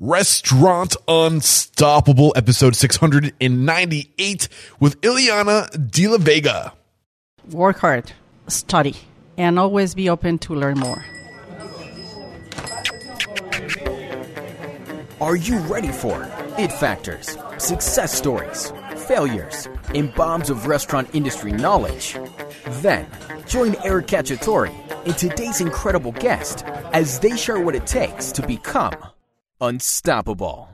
Restaurant Unstoppable, episode 698 with Ileana De La Vega. Work hard, study, and always be open to learn more. Are you ready for it factors, success stories, failures, and bombs of restaurant industry knowledge? Then join Eric Cacciatore and today's incredible guest as they share what it takes to become unstoppable.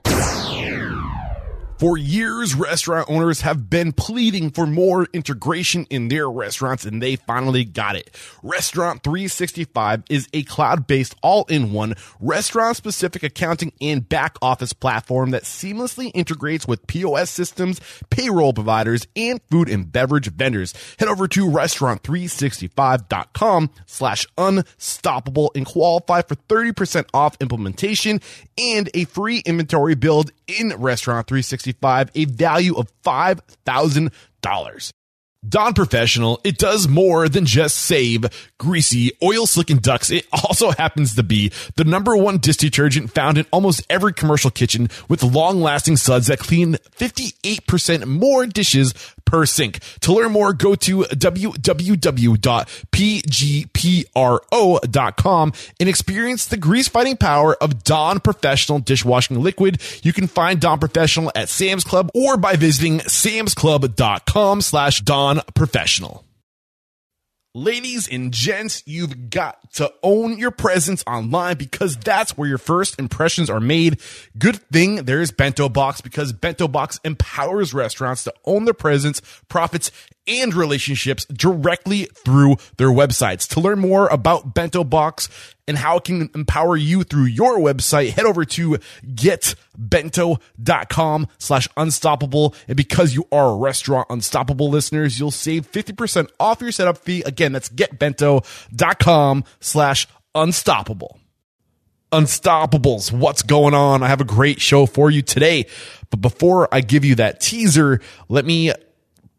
For years, restaurant owners have been pleading for more integration in their restaurants and they finally got it. Restaurant 365 is a cloud-based all-in-one restaurant-specific accounting and back office platform that seamlessly integrates with POS systems, payroll providers, and food and beverage vendors. Head over to restaurant365.com slash unstoppable and qualify for 30% off implementation and a free inventory build in Restaurant 365, a value of $5,000. Dawn Professional, it does more than just save greasy, oil slicking ducks. It also happens to be the number one dish detergent found in almost every commercial kitchen with long lasting suds that clean 58% more dishes per sink. To learn more, go to www.pgpro.com and experience the grease fighting power of Dawn Professional dishwashing liquid. You can find Dawn Professional at Sam's Club or by visiting samsclub.com slash Dawn Professional. Ladies and gents, you've got to own your presence online because that's where your first impressions are made. Good thing there's Bento Box because Bento Box empowers restaurants to own their presence, profits, and relationships directly through their websites. To learn more about Bento Box and how it can empower you through your website, head over to getbento.com slash unstoppable. And because you are a restaurant unstoppable listeners, you'll save 50% off your setup fee. Again, that's getbento.com slash unstoppable. Unstoppables, what's going on? I have a great show for you today. But before I give you that teaser, let me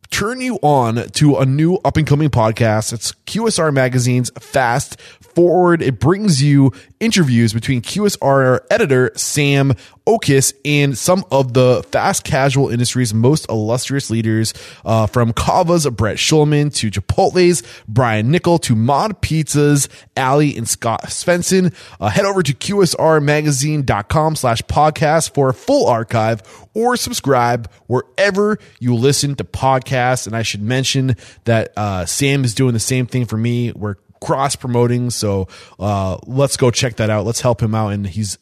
turn you on to a new up and coming podcast. It's QSR Magazine's Fast Forward. It brings you interviews between QSR editor Sam Oches and some of the fast casual industry's most illustrious leaders, uh, from Cava's Brett Schulman to Chipotle's Brian Niccol to Mod Pizza's Ali and Scott Svensson. Uh, head over to QSRmagazine.com slash podcast for a full archive or subscribe wherever you listen to podcasts. And I should mention that uh, Sam is doing the same thing for me. We're cross promoting, so uh, let's go check that out. Let's help him out. And he's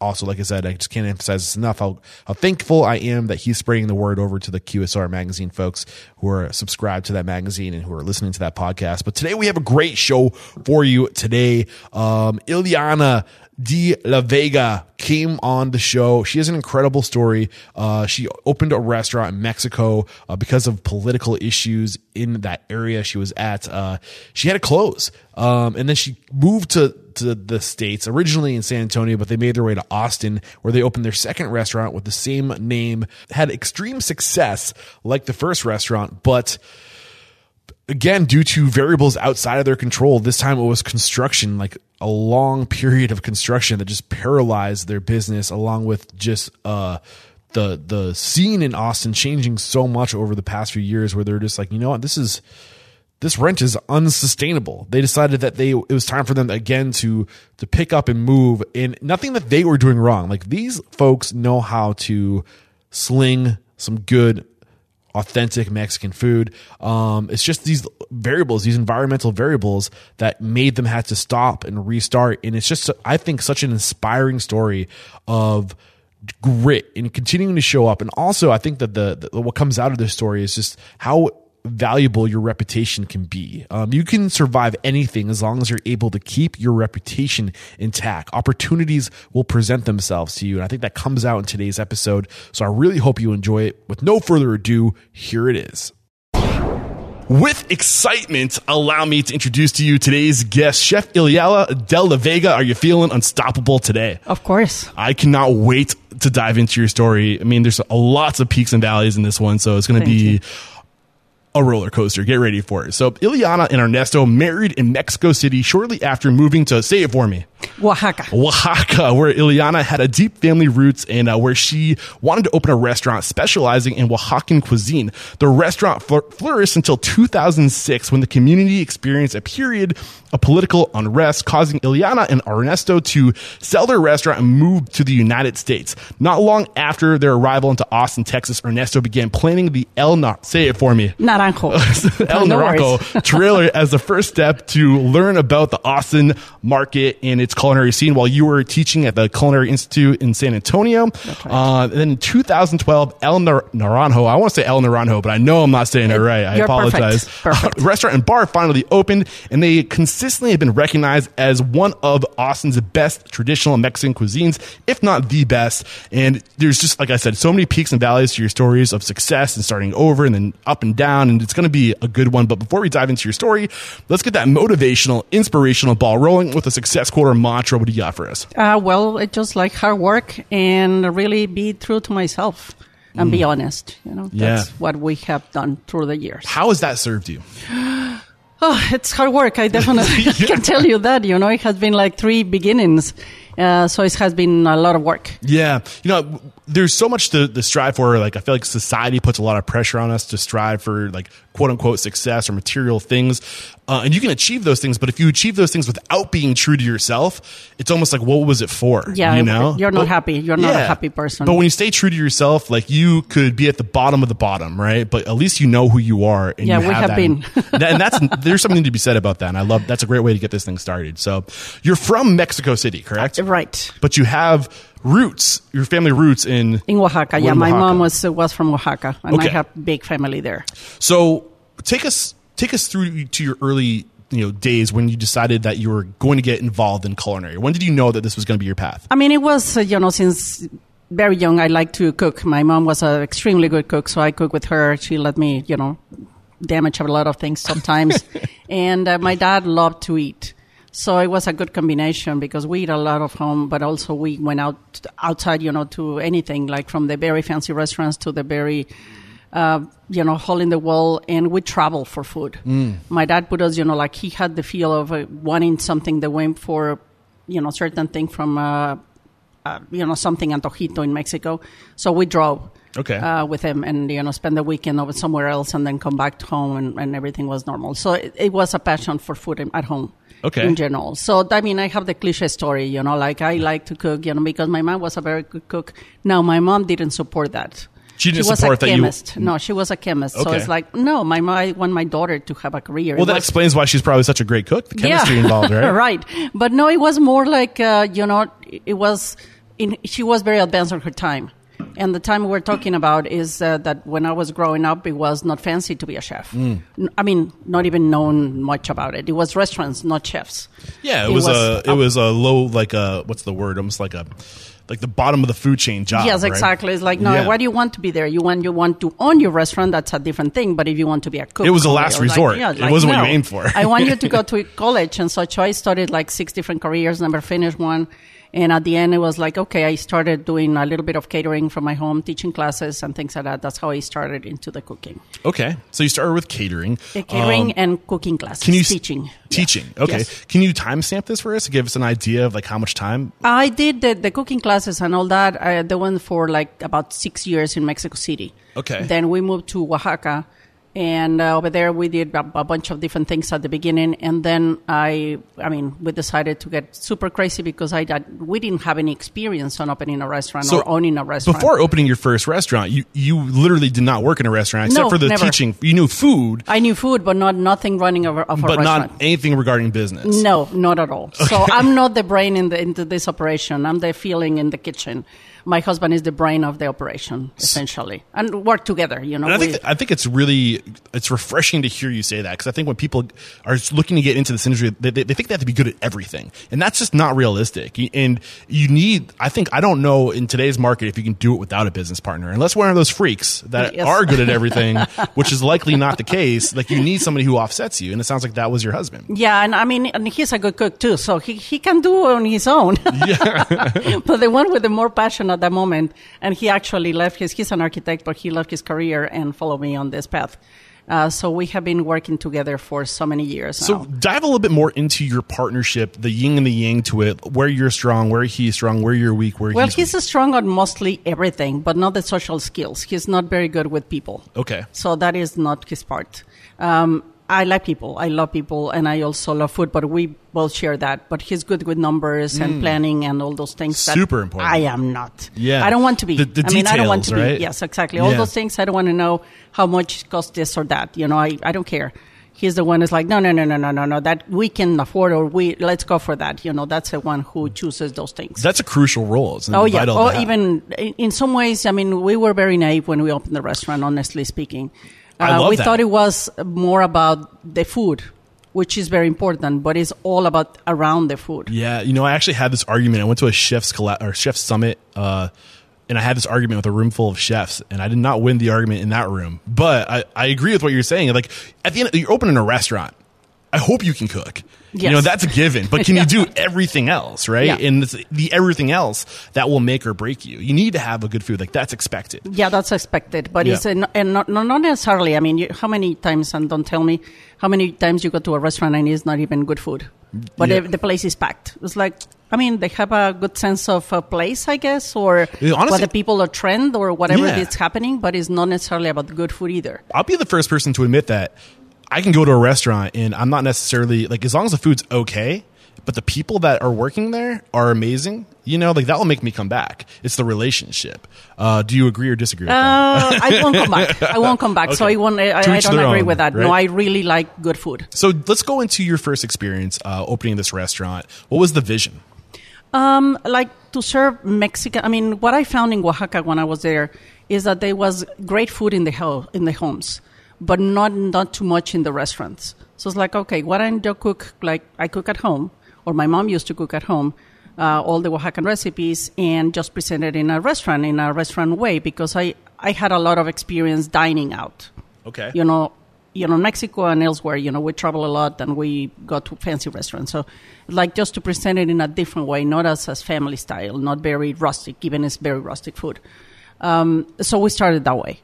also, like I said, I just can't emphasize this enough how, how thankful I am that he's spreading the word over to the QSR magazine folks who are subscribed to that magazine and who are listening to that podcast. But today we have a great show for you today. Um, Ileana De La Vega came on the show. She has an incredible story. Uh, she opened a restaurant in Mexico uh, because of political issues in that area she was at. Uh, she had to close, um, and then she moved to to the states originally in San Antonio, but they made their way to Austin, where they opened their second restaurant with the same name. Had extreme success, like the first restaurant, but again, due to variables outside of their control, this time it was construction, like a long period of construction that just paralyzed their business, along with just uh, the the scene in Austin changing so much over the past few years, where they're just like, you know what, this is this rent is unsustainable. They decided that they it was time for them again to to pick up and move, and nothing that they were doing wrong. Like these folks know how to sling some good authentic Mexican food. Um, it's just these variables, these environmental variables that made them have to stop and restart. And it's just, I think, such an inspiring story of grit and continuing to show up. And also, I think that the, the what comes out of this story is just how valuable your reputation can be. Um, you can survive anything as long as you're able to keep your reputation intact. Opportunities will present themselves to you. And I think that comes out in today's episode. So I really hope you enjoy it. With no further ado, here it is. With excitement, allow me to introduce to you today's guest, Chef Ileana De La Vega. Are you feeling unstoppable today? Of course. I cannot wait to dive into your story. I mean, there's lots of peaks and valleys in this one, so it's going to be you. A roller coaster. Get ready for it. So, Ileana and Ernesto married in Mexico City shortly after moving to, say it for me, Oaxaca. Oaxaca, where Ileana had a deep family roots and uh, where she wanted to open a restaurant specializing in Oaxacan cuisine. The restaurant fl- flourished until 2006 when the community experienced a period of political unrest, causing Ileana and Ernesto to sell their restaurant and move to the United States. Not long after their arrival into Austin, Texas, Ernesto began planning the El Nar- say it for me. Naranjo. El. Naranjo trailer as the first step to learn about the Austin market and its culinary scene while you were teaching at the Culinary Institute in San Antonio. right. Uh, then in 2012, El Nar- Naranjo, I want to say El Naranjo, but I know I'm not saying it right. I apologize. perfect. Perfect. Restaurant and bar finally opened, and they consistently have been recognized as one of Austin's best traditional Mexican cuisines, if not the best. And there's just, like I said, so many peaks and valleys to your stories of success and starting over and then up and down, and it's going to be a good one. But before we dive into your story, let's get that motivational, inspirational ball rolling with a success quote or mantra. What do you got for us? Uh, well, it's just like hard work and really be true to myself and be honest. You know, Mm. Yeah. that's what we have done through the years. How has that served you? Oh, it's hard work. I definitely can tell you that. You know, it has been like three beginnings. Uh, so it has been a lot of work. Yeah, you know, there's so much to, to strive for. Like, I feel like society puts a lot of pressure on us to strive for like quote unquote success or material things, uh, and you can achieve those things. But if you achieve those things without being true to yourself, it's almost like what was it for? Yeah, you know, you're not happy. You're not a happy person. But when you stay true to yourself, like you could be at the bottom of the bottom, right? But at least you know who you are. And Yeah, you we have have that. been. That- and that's there's something to be said about that. And I love that's a great way to get this thing started. So you're from Mexico City, correct? Right. but you have roots, your family roots in. In Oaxaca. in Yeah, my Oaxaca. mom was was from Oaxaca, and Okay. I have big family there. So take us take us through to your early you know days when you decided that you were going to get involved in culinary. When did you know that this was going to be your path? I mean, it was uh, you know since very young I liked to cook. My mom was an extremely good cook, so I cook with her. She let me you know damage a lot of things sometimes, and uh, my dad loved to eat. So it was a good combination because we eat a lot of home, but also we went out outside, you know, to anything like from the very fancy restaurants to the very uh, you know, hole in the wall, and we travel for food. My dad put us, you know, like he had the feel of uh, wanting something that went for, you know, certain thing from, uh, uh, you know, something antojito in Mexico. So we drove. Okay. Uh, with him and you know spend the weekend over somewhere else and then come back home and, and everything was normal. So it, it was a passion for food at home. Okay. In general. So I mean, I have the cliche story, you know, like I like to cook, you know, because my mom was a very good cook. Now my mom didn't support that. She didn't was support a that you- chemist. No, she was a chemist. So it's like, no, my mom, I want my daughter to have a career. Well, It that was- explains why she's probably such a great cook. The chemistry yeah. involved, right? right. But no, it was more like, uh, you know, it was, in, she was very advanced on her time. And the time we're talking about is uh, that when I was growing up, it was not fancy to be a chef. Mm. I mean, not even known much about it. It was restaurants, not chefs. Yeah, it, It was, was a it was a low like a what's the word? Almost like a like the bottom of the food chain job. yes, right? exactly. It's like, no, Yeah. why do you want to be there? You want you want to own your restaurant. That's a different thing. But if you want to be a cook, It was a last like- resort. yeah, It like, wasn't what you no. aimed for. I want you to go to college and. So I started like six different careers, never finished one. And at the end, it was like, okay, I started doing a little bit of catering from my home, teaching classes and things like that. That's how I started into the cooking, Okay, so you started with catering. Uh, catering Um, and cooking classes, can you teaching, Teaching. Yeah. Okay. Yes. Can you timestamp this for us to give us an idea of like how much time? I did the, the cooking classes and all that. I, the one for like about six years in Mexico City. Okay. Then we moved to Oaxaca, and uh, over there we did a, a bunch of different things at the beginning. And then I, I mean, we decided to get super crazy because I did, we didn't have any experience on opening a restaurant or owning a restaurant. Before opening your first restaurant, you you literally did not work in a restaurant except No, for the never. teaching. You knew food, I knew food, but not nothing running of, a- of but not anything regarding business. No, not at all. So I'm not the brain in the, into this operation. I'm the feeling in the kitchen. My husband is the brain of the operation, essentially, and work together. You know, And I think I think it's really it's refreshing to hear you say that because I think when people are looking to get into this industry, they, they, think they have to be good at everything, and that's just not realistic. And you need, I think, I don't know in today's market if you can do it without a business partner, unless we're one of those freaks that Yes. are good at everything, which is likely not the case. Like you need somebody who offsets you, and it sounds like that was your husband. Yeah, and I mean, and he's a good cook too, so he, he can do on his own. Yeah. but the one with the more passion at that moment, and he actually left his, he's an architect, but he left his career and followed me on this path. Uh, so we have been working together for so many years So now. dive a little bit more into your partnership, the yin and the yang to it. Where you're strong, where he's strong, where you're weak, where Well, he's, he's strong on mostly everything, but not the social skills. He's not very good with people. okay. So that is not his part. Um, I like people. I love people, and I also love food. But we both share that. But he's good with numbers and planning and all those things. that Mm. Super important. I am not. Yeah. I don't want to be. The- the I mean, I don't want to right? be. Yes, exactly. All Yeah. those things. I don't want to know how much costs this or that. You know, I, I don't care. He's the one who's like, no, no, no, no, no, no, no. That we can afford, or we let's go for that. You know, that's the one who chooses those things. That's a crucial role. Oh yeah. Or even in some ways, I mean, we were very naive when we opened the restaurant. Honestly speaking, Uh, we that. thought it was more about the food, which is very important, but it's all about around the food. Yeah, you know, I actually had this argument. I went to a chef's colla- or chef summit, uh, and I had this argument with a room full of chefs, and I did not win the argument in that room. But I, I agree with what you're saying. Like at the end, you're opening a restaurant. I hope you can cook. You know, that's a given. But can you do everything else, right? Yeah. And it's the everything else that will make or break you. You need to have a good food. Like that's expected. Yeah, that's expected, but Yeah. it's uh, and not, not not necessarily. I mean, you, how many times and don't tell me how many times you go to a restaurant and it's not even good food, but Yeah. the, place is packed. It's like. I mean, they have a good sense of a place, I guess, or Yeah, honestly- what the people are trend or whatever Yeah. is happening, but it's not necessarily about good food either. I'll be the first person to admit that I can go to a restaurant and I'm not necessarily like as long as the food's okay, but the people that are working there are amazing. You know, like that will make me come back. It's the relationship. Uh, do you agree or disagree with that? Uh, I won't come back. I won't come back. So I won't. I, I don't agree own, with that. No, I really like good food. So let's go into your first experience uh, opening this restaurant. What was the vision? Um, like to serve Mexican. I mean, what I found in Oaxaca when I was there is that there was great food in the ho- in the homes, but not not too much in the restaurants. So it's like, okay, why don't you cook like I cook at home, or my mom used to cook at home, uh, all the Oaxacan recipes, and just present it in a restaurant in a restaurant way because I I had a lot of experience dining out. Okay. you know, you know, Mexico and elsewhere, you know, we travel a lot and we go to fancy restaurants. So, like, just to present it in a different way, not as, as family style, not very rustic, even it's very rustic food. Um, so we started that way.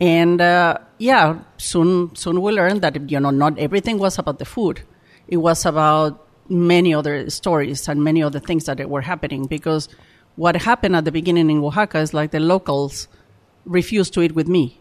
And, uh, yeah, soon, soon we learned that, you know, not everything was about the food. It was about many other stories and many other things that were happening because what happened at the beginning in Oaxaca is like the locals refused to eat with me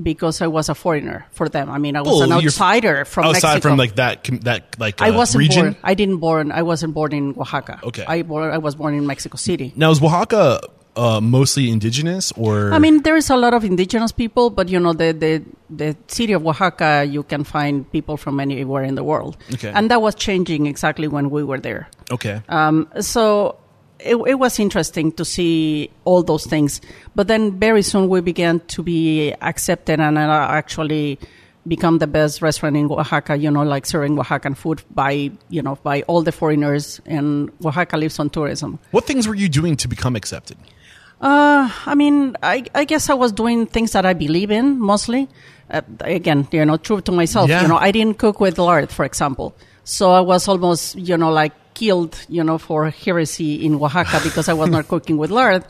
because I was a foreigner for them. I mean, I was Oh, an outsider from outside Mexico. from like that that like uh, I wasn't region. born. I didn't born. I wasn't born in Oaxaca. Okay. I born, I was born in Mexico City. Now is Oaxaca uh, mostly indigenous or? I mean, there is a lot of indigenous people, but you know, the, the, the city of Oaxaca, you can find people from anywhere in the world. Okay. And that was changing exactly when we were there. okay. Um, so it, it was interesting to see all those things. But then very soon we began to be accepted and uh, actually become the best restaurant in Oaxaca, you know, like serving Oaxacan food by, you know, by all the foreigners. And Oaxaca lives on tourism. what things were you doing to become accepted? Uh, I mean, I, I guess I was doing things that I believe in mostly. Uh, again, you know, true to myself. Yeah. You know, I didn't cook with lard, for example. So I was almost, you know, like killed, you know, for heresy in Oaxaca because I was not cooking with lard.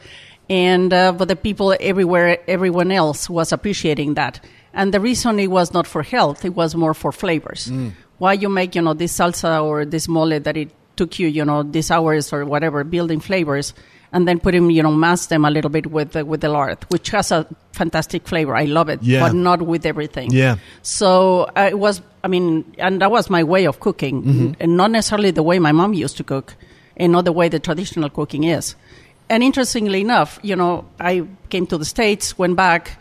And, uh, but the people everywhere, everyone else was appreciating that. And the reason it was not for health, it was more for flavors. Why you make, you know, this salsa or this mole that it took you, you know, these hours or whatever, building flavors, and then put them, you know, mask them a little bit with the, with the lard, which has a fantastic flavor. I love it, Yeah. but not with everything. Yeah. So uh, it was, I mean, and that was my way of cooking, Mm-hmm. and not necessarily the way my mom used to cook, and not the way the traditional cooking is. And interestingly enough, you know, I came to the States, went back,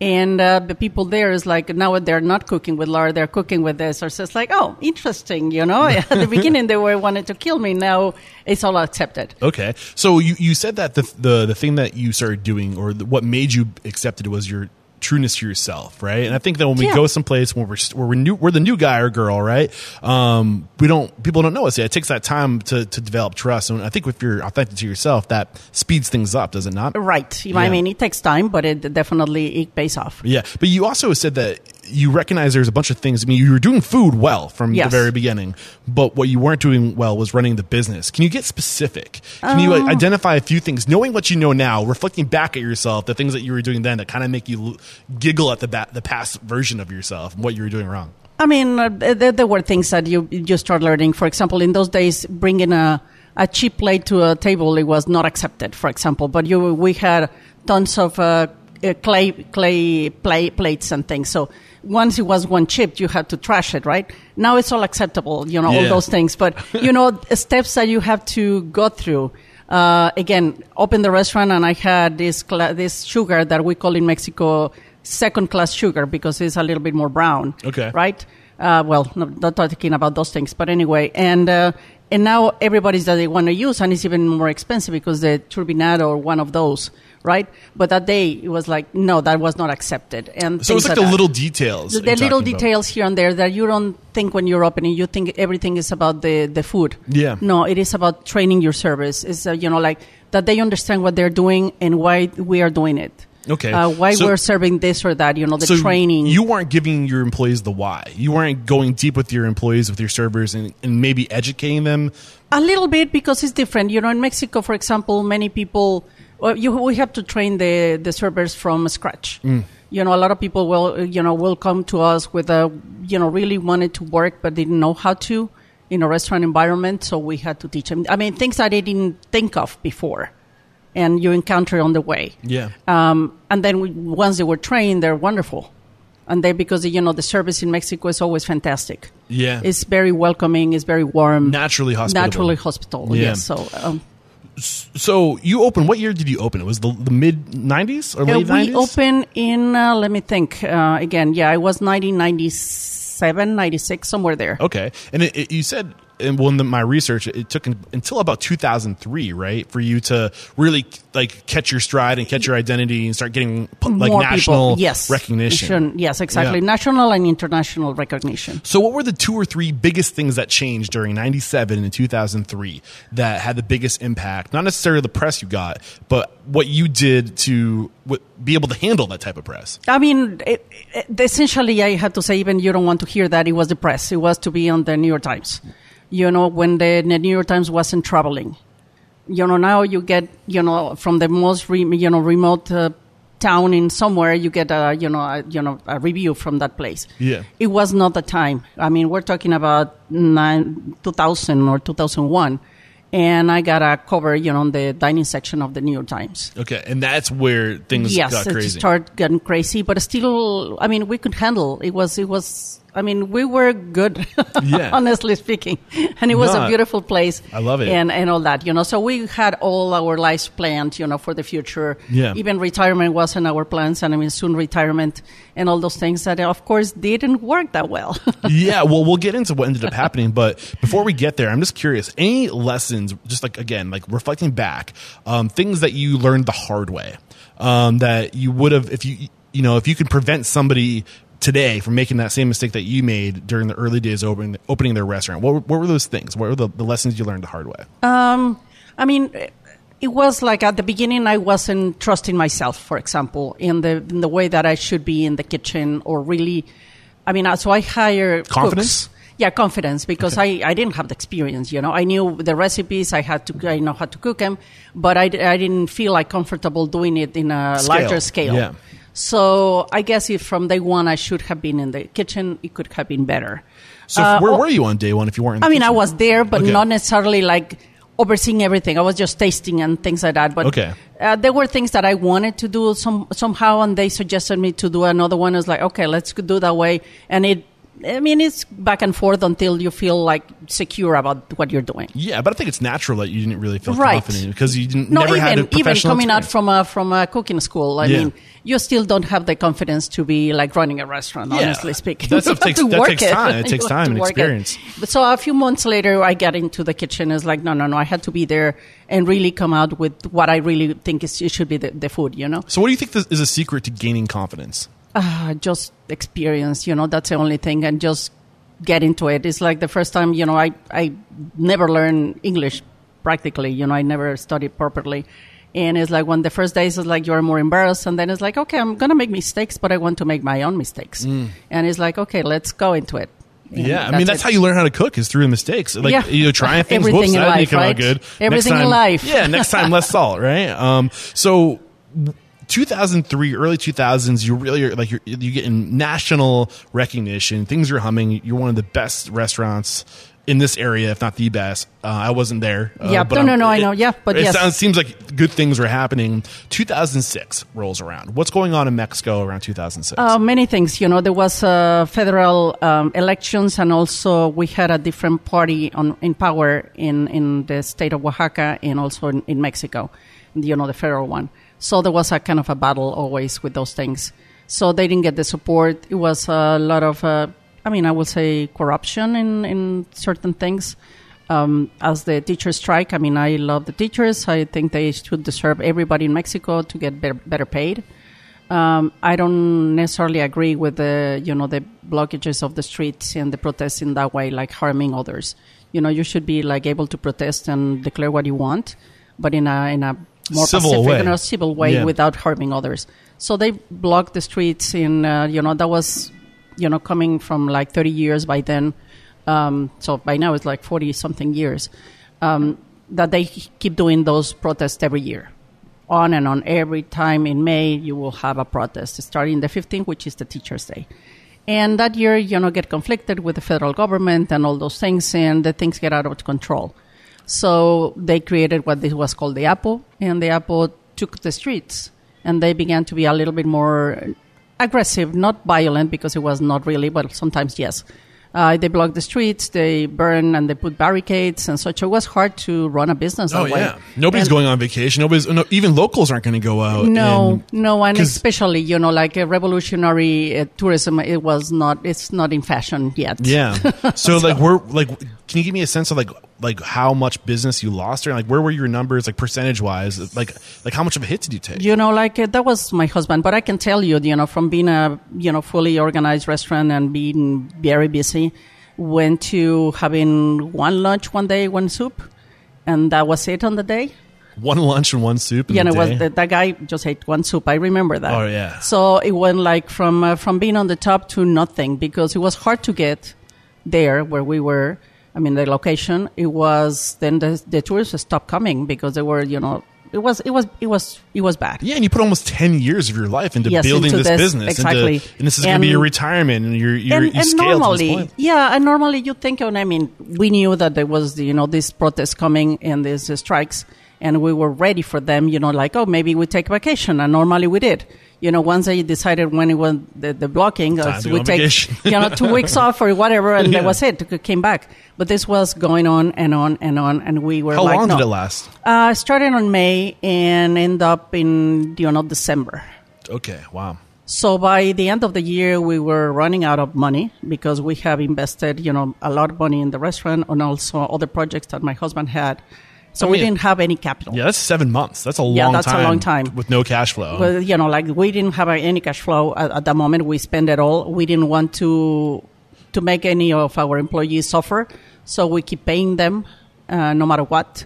and uh, the people there is like, now they're not cooking with lard, they're cooking with this. Or so it's like, oh, interesting, you know? At the beginning, they were wanted to kill me. Now it's all accepted. Okay, so you, you said that the, the the thing that you started doing or the, what made you accepted was your trueness to yourself, right? And I think that when we Yeah. go someplace when we're where we're new, we're the new guy or girl, right? Um, we don't people don't know us yet. It takes that time to to develop trust, and I think if you're authentic to yourself, that speeds things up, does it not? Right. Yeah. I mean, it takes time, but it definitely it pays off. Yeah, but you also said that you recognize there's a bunch of things. I mean, you were doing food well from Yes. the very beginning, but what you weren't doing well was running the business. Can you get specific? Can you Um, identify a few things, knowing what you know now, reflecting back at yourself, the things that you were doing then that kind of make you giggle at the ba- the past version of yourself, and what you were doing wrong? I mean, uh, there, there were things that you you start learning. For example, in those days, bringing a a cheap plate to a table it was not accepted. For example, but you we had tons of uh, uh, clay clay play, plates and things. So once it was one chip, you had to trash it. Right now, it's all acceptable. You know all those things. But you know steps that you have to go through. Uh, again, open the restaurant, and I had this cla- this sugar that we call in Mexico second class sugar because it's a little bit more brown Okay. right? Uh, well, no, not talking about those things, but anyway, and uh, and now everybody's that they want to use, and it's even more expensive because the turbinado or one of those, right? But that day it was like, no, that was not accepted, and So it's like like the that. little details. The, the little talking about. details here and there that you don't think when you're opening. You think everything is about the, the food. Yeah. No, it is about training your service. It's uh, you know like that they understand what they're doing and why we are doing it. Okay. Uh, why So- we're serving this or that. You know the so training. You weren't giving your employees the why. You weren't going deep with your employees, with your servers, and, and maybe educating them. A little bit because it's different. You know, in Mexico, for example, many people, well, you, we have to train the, the servers from scratch. You know, a lot of people will, you know, will come to us with a, you know, really wanted to work but didn't know how to in a restaurant environment. So we had to teach them. I mean, things that they didn't think of before and you encounter on the way. Yeah. Um, and then we, once they were trained, they're wonderful. And they, because, you know, the service in Mexico is always fantastic. Yeah. It's very welcoming. It's very warm. Naturally hospitable. Naturally hospitable. Yeah. Yes. So um, So you opened. What year did you open? It was the, the mid '90s or uh, late we '90s. opened in. Uh, let me think. Uh, again, yeah, it was 1997, 96, somewhere there. Okay, and it, it, you said, and in the, my research, it took until about 2003, right, for you to really like catch your stride and catch your identity and start getting like More national people. Yes. recognition. Yes, exactly. Yeah. National and international recognition. So, what were the two or three biggest things that changed during '97 and 2003 that had the biggest impact? Not necessarily the press you got, but what you did to be able to handle that type of press. I mean, it, it, essentially, I had to say, even you don't want to hear that, it was the press. It was to be on the New York Times. You know, when the, the New York Times wasn't traveling. You know, now you get, you know, from the most, re, you know, remote uh, town in somewhere, you get a, you know, a, you know, a review from that place. Yeah. It was not the time. I mean, we're talking about nine, 2000 or 2001. And I got a cover, you know, on the dining section of the New York Times Okay, and that's where things yes, got it started getting crazy, but still, I mean, we could handle. It was, it was. I mean, we were good, Yeah. honestly speaking, and it was No, a beautiful place. I love it. and and all that, you know. So we had all our lives planned, you know, for the future. Yeah. Even retirement was in our plans, and I mean, soon retirement and all those things that, of course, didn't work that well. yeah, well, we'll get into what ended up happening, but before we get there, I'm just curious. Any lessons, just like again, like reflecting back, um, things that you learned the hard way, um, that you would have, if you, you know, if you could prevent somebody today from making that same mistake that you made during the early days of opening, opening their restaurant. What, were- what were those things? What were the, the lessons you learned the hard way? Um, I mean, it was like at the beginning, I wasn't trusting myself, for example, in the in the way that I should be in the kitchen, or really, I mean, uh, so I hired Confidence? cooks. Yeah, confidence because I, I didn't have the experience. You know, I knew the recipes. I had to I know how to cook them, but I, I didn't feel like comfortable doing it in a Scale, larger scale. yeah. So I guess if from day one I should have been in the kitchen, it could have been better. So Uh, where oh- were you on day one if you weren't? In the I mean, I was there, but Okay. not necessarily like overseeing everything. I was just tasting and things like that. But Okay. uh, there were things that I wanted to do some somehow, and they suggested me to do another one. I was like, okay, let's do that way, and it. I mean, it's back and forth until you feel like secure about what you're doing. Yeah, but I think it's natural that you didn't really feel Right. confident because you didn't No, never had a even even professional coming out from a from a cooking school. I Yeah. mean, you still don't have the confidence to be like running a restaurant. Yeah. Honestly speaking, That stuff takes- that work takes time. It You takes time and it. experience. But so a few months later, I get into the kitchen. It's like no, no, no. I had to be there and really come out with what I really think is it should be the, the food. You know, So, what do you think is a secret to gaining confidence? Uh, just experience. You know, that's the only thing, and just get into it. It's like the first time. You know, I I never learned English practically. You know, I never studied properly. And it's like when the first days is like you're more embarrassed, and then it's like, okay, I'm gonna make mistakes, but I want to make my own mistakes. Mm. And it's like, okay, let's go into it. And Yeah, I mean that's it. how you learn how to cook is through mistakes. Like Yeah. you know, trying things. Everything whoops, in that didn't life, come out right? good. Everything next in life. Yeah, next time less salt, right? Um, so. 2003, early 2000s, you really are like you're, you getting national recognition. Things are humming. You're one of the best restaurants in this area, if not the best. Uh, I wasn't there. Uh, Yeah, but no, I'm- no, no, I know. Yeah, but it yes. sounds, seems like good things were happening. 2006 rolls around. What's going on in Mexico around 2006? Uh, many things. You know, there was uh, federal um, elections, and also we had a different party on in power in in the state of Oaxaca and also in, in Mexico. You know, the federal one. So there was a kind of a battle always with those things. So they didn't get the support. It was a lot of, uh, I mean, I would say corruption in in certain things. Um, as the teacher strike, I mean, I love the teachers. I think they should deserve everybody in Mexico to get better, better paid. Um, I don't necessarily agree with the you know the blockages of the streets and the protests in that way, like harming others. You know, you should be like able to protest and declare what you want, but in a in a more Civil pacific way. and a civil way Yeah. without harming others. So they blocked the streets in uh, you know that was you know coming from like 30 years by then. Um, so by now it's like 40 something years um, that they keep doing those protests every year on and on. Every time in May, you will have a protest starting the 15th, which is the Teachers' Day. And that year, you know, get conflicted with the federal government and all those things, and the things get out of control. So they created what this was called the APPO, and the APPO took the streets, and they began to be a little bit more aggressive, not violent, because it was not really, but sometimes yes. Uh, they blocked the streets, they burn and they put barricades and such. It was hard to run a business Oh that way. yeah, nobody's And- going on vacation. Nobody's no, even locals aren't going to go out. no, and- no, and especially you know, like a revolutionary uh, tourism, it was not. It's not in fashion yet. yeah. So like, we're like, can you give me a sense of like like how much business you lost, or like where were your numbers like percentage wise? Like like how much of a hit did you take? You know, like uh, that was my husband, but I can tell you, you know, from being a you know fully organized restaurant and being very busy, went to having one lunch one day, one soup, and that was it on the day. One lunch and one soup. You the know, was the, that guy just ate one soup. I remember that. Oh, yeah. So it went like from uh, from being on the top to nothing because it was hard to get there where we were. I mean, the location. It was then the the tourists stopped coming because they were, you know, it was it was it was it was bad. Yeah, and you put almost ten years of your life into Yes, building into this, this, business, into- exactly. and this is going to be your retirement, and you're, you're and, you and scaled to this normally, point. yeah, and normally you think, and I mean, we knew that there was, you know, this protest coming and these uh, strikes, and we were ready for them. You know, like, oh, maybe we take vacation, and normally we did. You know, once they decided when it was the, the blocking, uh, we take you know two weeks off or whatever, and Yeah. that was it. It Came back, but this was going on and on and on, and we were How like, long no. did it last? Uh, started on May and end up in you know December. Okay, wow. So by the end of the year, we were running out of money because we have invested, you know, a lot of money in the restaurant and also other projects that my husband had. So I we didn't have any capital. Yeah, that's seven months. That's a long Yeah, that's a time. long time. with no cash flow. Well, you know, like we didn't have any cash flow at, at that moment. We spent it all. We didn't want to to make any of our employees suffer, so we keep paying them uh, no matter what.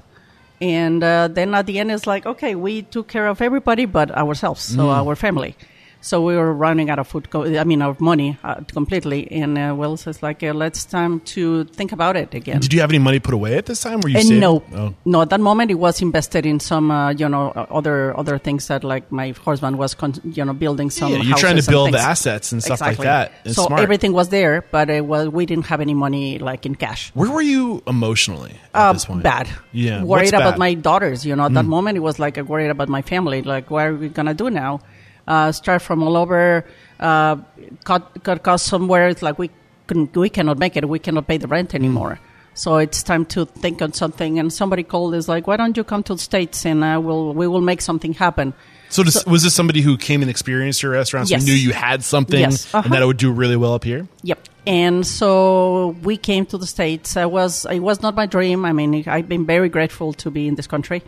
And uh, then at the end, it's like, okay, we took care of everybody but ourselves, so Mm. our family. So we were running out of food. Co- I mean, of money uh, completely. And uh, well, so it's like, uh, let's time to think about it again. Did you have any money put away at this time? Were you And saving? no, Oh. no. At that moment, it was invested in some, uh, you know, uh, other other things that like my husband was, con- you know, building some. Yeah, you're trying to build the assets and stuff exactly. like that. It's so smart. everything was there, but it was we didn't have any money like in cash. Where were you emotionally at Uh, this point? bad. Yeah, Worried about bad? my daughters. You know, at that Mm. moment, it was like I worried about my family. Like, what are we gonna do now? Uh, start from all over. Uh, cut cut costs somewhere. It's like we can we cannot make it. We cannot pay the rent anymore. So it's time to think on something. And somebody called. Is like, why don't you come to the states and uh, we'll we will make something happen. So, does, was this somebody who came and experienced your restaurant? So Yes. knew you had something Yes. and Uh-huh. that it would do really well up here? Yep. And so we came to the states. I was it was not my dream. I mean, I've been very grateful to be in this country,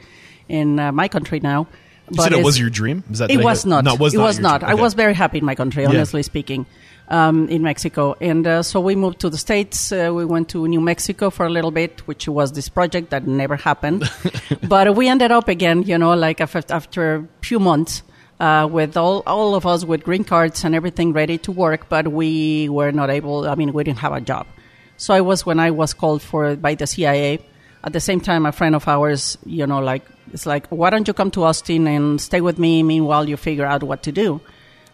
in uh, my country now. You said it was your dream? Is that it was not. No, it was it not. was not. dream. I was very happy in my country, honestly speaking, um, in Mexico. And uh, so we moved to the States. Uh, we went to New Mexico for a little bit, which was this project that never happened. but we ended up again, you know, like after a few months. Uh, with all, all of us with green cards and everything ready to work, but we were not able. I mean, we didn't have a job. So it was when I was called for by the CIA. At the same time, a friend of ours, you know, like it's like, why don't you come to Austin and stay with me? Meanwhile, you figure out what to do.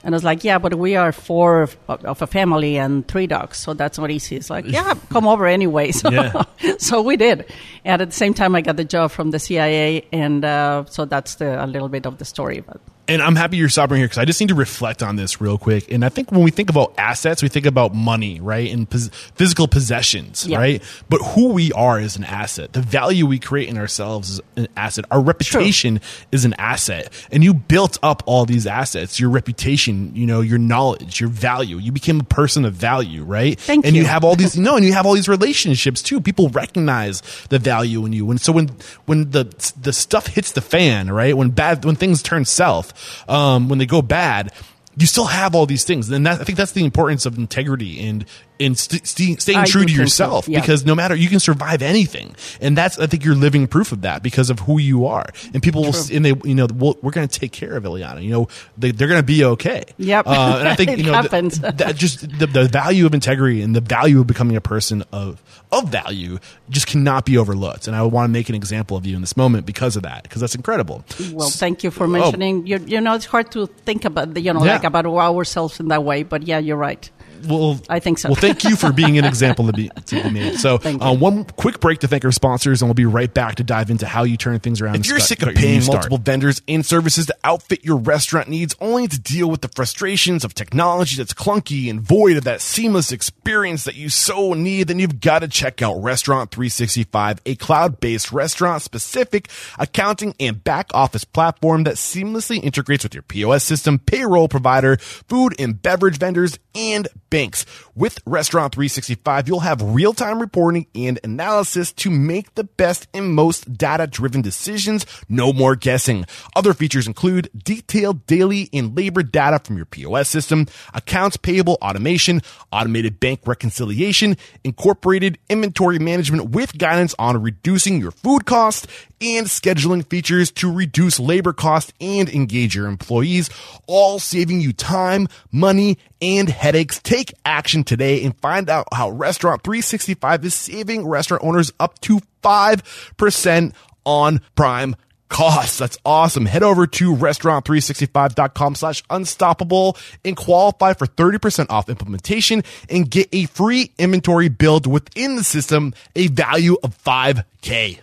And I was like, yeah, but we are four of, of a family and three dogs, so that's not easy. It's like, yeah, come over anyway. So, Yeah. so we did. And at the same time, I got the job from the CIA, and uh, so that's the, a little bit of the story. But And I'm happy you're stopping here because I just need to reflect on this real quick. And I think when we think about assets, we think about money, right? And pos- physical possessions, right? But who we are is an asset. The value we create in ourselves is an asset. Our reputation is an asset. And you built up all these assets, your reputation, you know, your knowledge, your value. You became a person of value, right? Thank and you you. have all these, no, and you have all these relationships too. People recognize the value in you. And so when, when the, the stuff hits the fan, right? When bad, when things turn south, um, when they go bad, you still have all these things. And that, I think that's the importance of integrity and, and st- st- staying I true to think so, yourself yeah. because no matter, you can survive anything. And that's, I think you're living proof of that because of who you are. And people will, s- and they, you know, we'll, we're going to take care of Ileana. You know, they, they're going to be okay. Yep. Uh, and I think, you know, th- that just the, the value of integrity and the value of becoming a person of of value just cannot be overlooked. And I want to make an example of you in this moment because of that, because that's incredible. well, thank you for mentioning. You, you know, it's hard to think about, the, you know, Oh. Yeah. like about ourselves in that way. But yeah, you're right. Well, I think so. Well, thank you for being an example to be to be made. So, uh, one quick break to thank our sponsors, and we'll be right back to dive into how you turn things around. If and you're start- sick of paying multiple vendors and services to outfit your restaurant needs only to deal with the frustrations of technology that's clunky and void of that seamless experience that you so need, then you've got to check out Restaurant 365, a cloud-based restaurant specific accounting and back office platform that seamlessly integrates with your POS system, payroll provider, food and beverage vendors, and banks. With Restaurant 365, you'll have real-time reporting and analysis to make the best and most data-driven decisions. No more guessing. Other features include detailed daily and labor data from your POS system, accounts payable automation, automated bank reconciliation, incorporated inventory management with guidance on reducing your food costs, and scheduling features to reduce labor costs and engage your employees, all saving you time, money, and headaches. Take action today and find out how Restaurant 365 is saving restaurant owners up to 5% on prime costs. That's awesome. Head over to restaurant365.com slash unstoppable and qualify for 30% off implementation and get a free inventory build within the system, a value of 5K.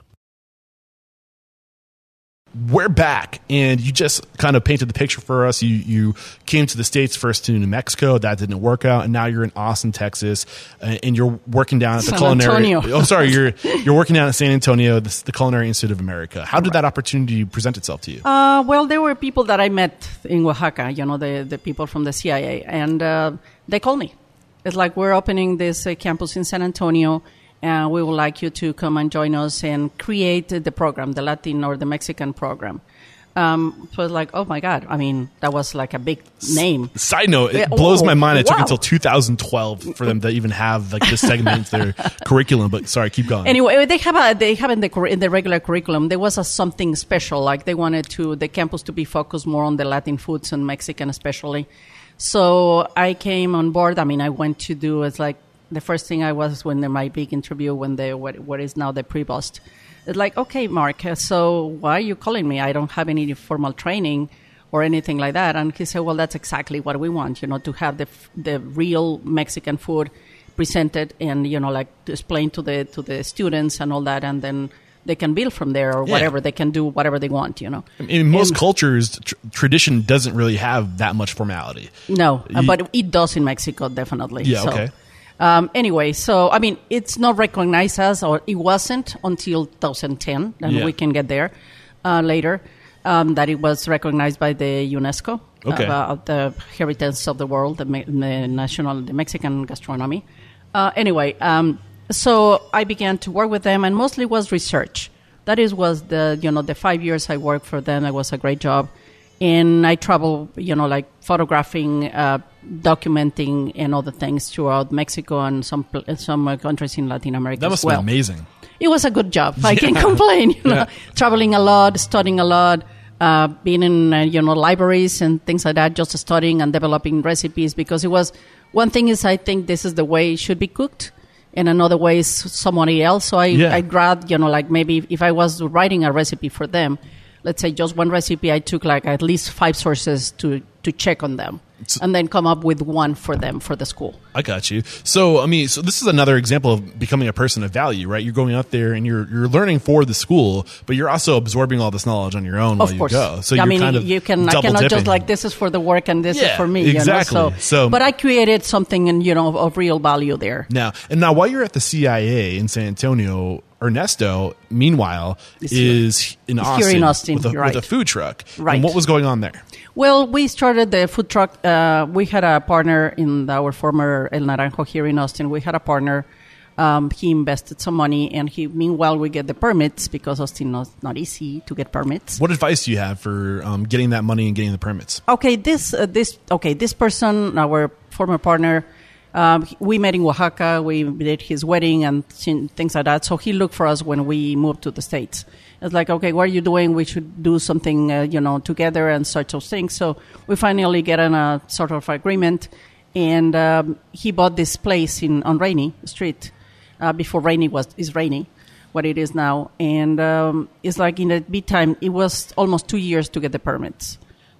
We're back. And you just kind of painted the picture for us. You you came to the states first to new mexico. That didn't work out. And now you're in austin texas. Uh, and you're working down at the San culinary Antonio. oh sorry. You're you're working down at san antonio the, the culinary institute of america. How did that opportunity present itself to you? Uh, well, there were people that I met in Oaxaca, you know, the, the people from the CIA, and uh, they called me. It's like, we're opening this uh, campus in San Antonio, and we would like you to come and join us and create the program, the Latin or the Mexican program. Um, so it's like, oh my God. I mean, that was like a big name. side note it Yeah, blows oh, my mind it took until 2012 for them to even have like this segment in their curriculum but sorry keep going Anyway, they have a, they have in the in the regular curriculum there was a something special like they wanted to the campus to be focused more on the Latin foods and Mexican especially. So I came on board. I mean, I went to do it's like the first thing I was when the, my big interview when the what, what is now the pre-bust. It's like, okay, Mark, so why are you calling me? I don't have any formal training or anything like that. And he said, well, that's exactly what we want, you know, to have the the real Mexican food presented and you know like to explain to the to the students and all that and then they can build from there or Yeah. whatever they can do whatever they want you know in most And- cultures tr- tradition doesn't really have that much formality no Ye- but it does in mexico definitely Yeah, so, okay. Um, anyway so i mean it's not recognized as or it wasn't until 2010 and Yeah. we can get there uh, later um, that it was recognized by the unesco Okay. uh, of the heritage of the world the, the national the mexican gastronomy uh, anyway um, so i began to work with them and mostly was research that is was the you know the five years I worked for them. It was a great job, and I travel you know like photographing, uh, documenting, and other things throughout Mexico and some some uh, countries in Latin America. That as must well. amazing. It was a good job. I can't complain. You know, Yeah. traveling a lot, studying a lot, uh, being in uh, you know libraries and things like that, just studying and developing recipes. Because it was one thing is I think this is the way it should be cooked, and another way is somebody else. So I Yeah. I grabbed you know like maybe if I was writing a recipe for them, let's say just one recipe, I took like at least five sources to to check on them, and then come up with one for them for the school. I got you. So, I mean, so this is another example of becoming a person of value, right? You're going out there and you're you're learning for the school, but you're also absorbing all this knowledge on your own while of you course. go. So I mean, kind of you can. I cannot just like this is for the work and this Yeah, is for me. exactly. You know? So- but I created something, and you know, of, real value there. now and now while you're at the CIA in San Antonio. Ernesto, meanwhile, Is in Austin, in Austin, with, a, right. with a food truck. Right. And what was going on there? Well, we started the food truck. Uh, we had a partner in our former El Naranjo here in Austin. We had a partner. Um, he invested some money, and he. Meanwhile, we get the permits because Austin is not easy to get permits. What advice do you have for um, getting that money and getting the permits? okay this uh, this okay this person our former partner um, we met in oaxaca we did his wedding and things like that. So he looked for us when we moved to the states. It's like okay what are you doing? We should do something uh, you know together and such those things. So we finally get in a sort of agreement. And um, he bought this place in on Rainey street uh, before Rainey was is Rainey what it is now. And um, it's like in the meantime it was almost two years to get the permits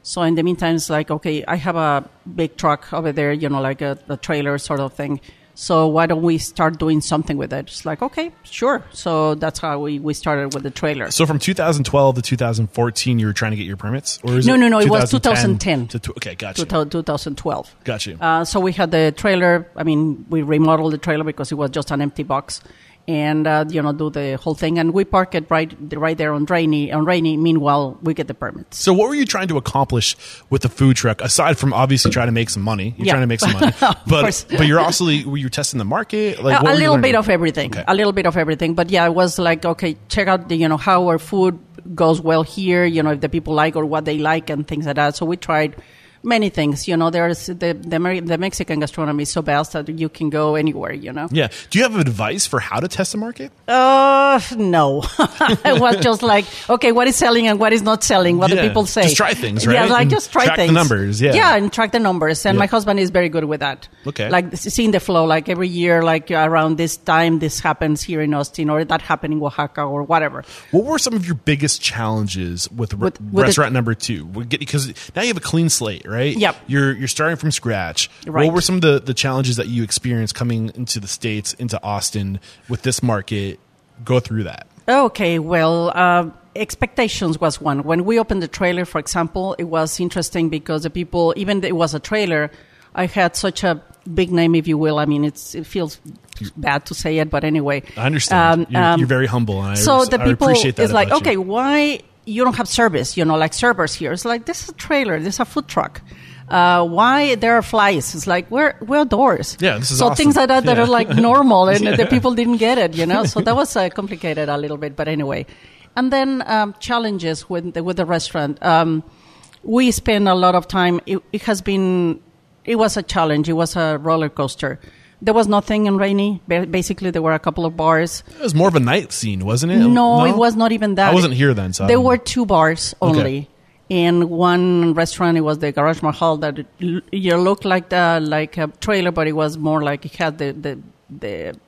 so in the meantime, it's like, okay, I have a big truck over there, you know, like a, a trailer sort of thing. So why don't we start doing something with it? It's like, okay, sure. So that's how we, we started with the trailer. So from 2012 to 2014, you were trying to get your permits, or is No, it no, no, it was 2010 2010. to okay, gotcha, 2000 2012. got you. Uh, so we had the trailer. I mean, we remodeled the trailer because it was just an empty box, and uh, you know, do the whole thing. And we park it right, right there on Rainey. On Rainey. Meanwhile, we get the permits. So, what were you trying to accomplish with the food truck aside from obviously trying to make some money? You're Yeah. trying to make some money, but but you're also were you testing the market? Like a, what a little bit of everything. Okay. A little bit of everything. But yeah, it was like, okay, check out the, you know, how our food goes well here, you know, if the people like or what they like and things like that. So we tried many things. You know, there's the, the, the Mexican gastronomy is so vast that you can go anywhere, you know? Yeah. Do you have advice for how to test the market? Uh, no. I was just like, okay, what is selling and what is not selling, what Yeah, the people say. just try things, right? Yeah, like And just try track the things. numbers, yeah. Yeah, and track the numbers. And Yeah. my husband is very good with that. Okay. Like seeing the flow, like every year, like around this time, this happens here in Austin or that happened in Oaxaca or whatever. What were some of your biggest challenges with, With- with the- restaurant number two? Because now you have a clean slate, right? Yep. You're you're starting from scratch. Right. What were some of the, the challenges that you experienced coming into the states, into Austin with this market? Go through that. Okay, well, uh, expectations was one. When we opened the trailer, for example, it was interesting because the people, even though it was a trailer, I had such a big name, if you will. I mean, it's, it feels bad to say it, but anyway. I understand. Um, you're, um, you're very humble, and I, so the I people appreciate that. is like, you. okay, why you don't have service? You know, like servers here. It's like this is a trailer. This is a food truck. Uh, why there are flies? It's like we're we're outdoors. Yeah, this is so awesome. things like that that Yeah. are like normal, and the people didn't get it. You know, so that was uh, complicated a little bit. But anyway, and then um, challenges with the, with the restaurant. Um, we spend a lot of time. It, it has been. It was a challenge. It was a roller coaster. There was nothing in Rainey. Basically, there were a couple of bars. It was more of a night scene, wasn't it? No, it was not even that. I wasn't here then, so there were two bars only, and one restaurant. It was the Garage Mahal that it, you looked like the, like a trailer, but it was more like it had the the,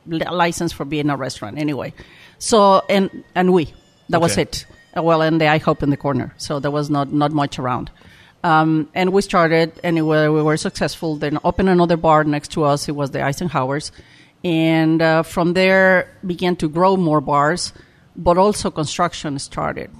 the license for being a restaurant anyway. So and and we that was it. Well, and the IHOP in the corner. So there was not not much around. Um, and we started, and it were, we were successful. Then opened another bar next to us. It was the Icenhauer's, and uh, from there began to grow more bars, but also construction started,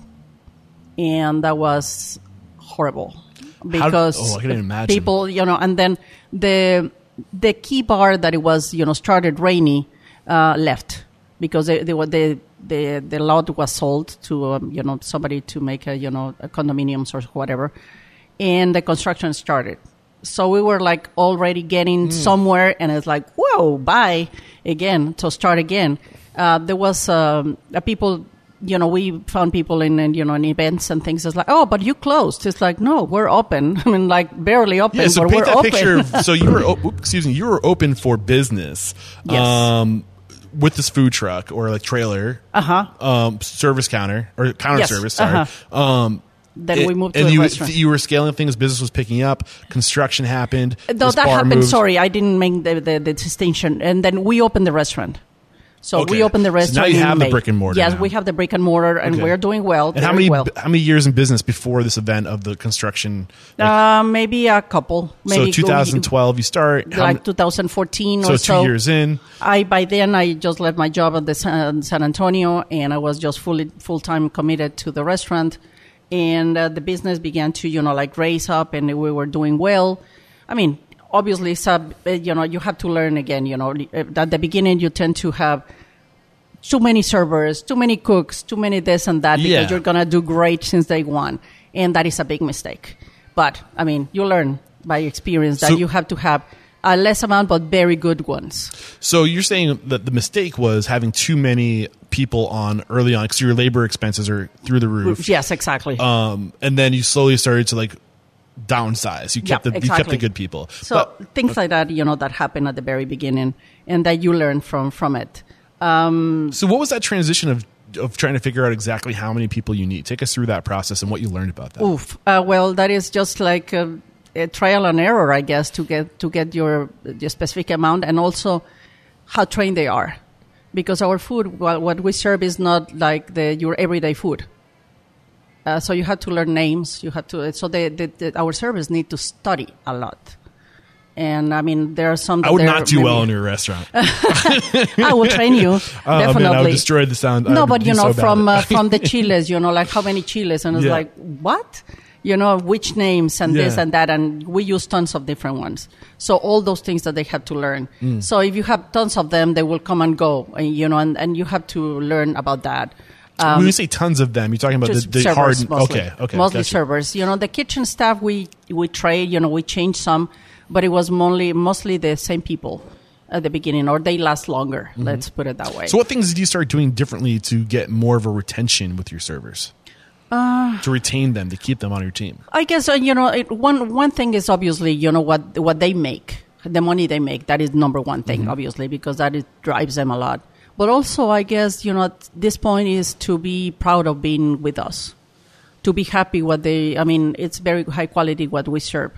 and that was horrible because oh, I can imagine. people, you know, and then the the key bar that it was, you know, started Rainey, uh, left because they, they were the the the lot was sold to um, you know somebody to make a you know a condominiums or whatever, and the construction started. So we were like already getting Hmm. somewhere, and it's like whoa, bye again to start again. Uh, there was um, uh, people you know, we found people in, in, you know, in events and things. It's like, oh, but you closed. It's like, no, we're open. I mean, like barely open, Yeah, so but paint we're that open. picture. So you were, o- excuse me, you were open for business. Yes. Um, with this food truck or like trailer, uh huh. um, service counter or counter Yes, service. Sorry. uh-huh. Um, Then it- we moved to and a you, restaurant. you were scaling things. Business was picking up. Construction happened. Though that happened, moved. sorry, I didn't make the, the, the distinction. And then we opened the restaurant. So Okay. we opened the So now restaurant. you have the brick and mortar Yes, now. we have the brick and mortar, and Okay. we're doing well. And how many well. how many years in business before this event of the construction? Like, Uh, maybe a couple. so Maybe go- 2012, you start. Like m- 2014 so or two so. years in. I by then I just left my job at the San, San Antonio, and I was just fully full time committed to the restaurant, and uh, the business began to you know like raise up, and we were doing well. I mean, obviously, sub you know you have to learn again. You know, at the beginning you tend to have too many servers, too many cooks, too many this and that because Yeah. you're gonna do great since day one, and that is a big mistake. But I mean, you learn by experience that So- you have to have a less amount but very good ones. So you're saying that the mistake was having too many people on early on because your labor expenses are through the roof. Yes, exactly. Um, and then you slowly started to like downsize. You kept Yeah, the you kept the good people. so But- things like that, you know, that happen at the very beginning, and that you learn from from it. so what was that transition of of trying to figure out exactly how many people you need? Take us through that process and what you learned about that. Oof. Uh, well, that is just like a, a trial and error, I guess, to get to get your your specific amount, and also how trained they are, because our food, well, what we serve, is not like the your everyday food. Uh, so you have to learn names. You have to. So the, the, the, our servers need to study a lot. And I mean, there are some. I would not do well in your restaurant. I will train you. Oh, definitely. man, I would destroy the sound. No, but you know, so from uh, from the chiles, you know, like how many chiles, and it's Yeah. like what, you know, which names and this and that, and we use tons of different ones. So all those things that they have to learn. Mm. So if you have tons of them, they will come and go, and, you know, and, and you have to learn about that. when you say tons of them, you're talking about Um, the, the servers hard. mostly. Okay, okay, Mostly gotcha. servers. You know, the kitchen staff we we trade. You know, we change some, but it was mostly mostly the same people at the beginning, or they last longer. Let's put it that way. Mm-hmm. So, what things did you start doing differently to get more of a retention with your servers? Uh, to retain them, to keep them on your team. I guess uh, you know it, one one thing is obviously you know what what they make, the money they make. That is number one thing, Mm-hmm. obviously, because that is, drives them a lot. But also, I guess you know at this point is to be proud of being with us, to be happy what they. I mean, it's very high quality what we serve.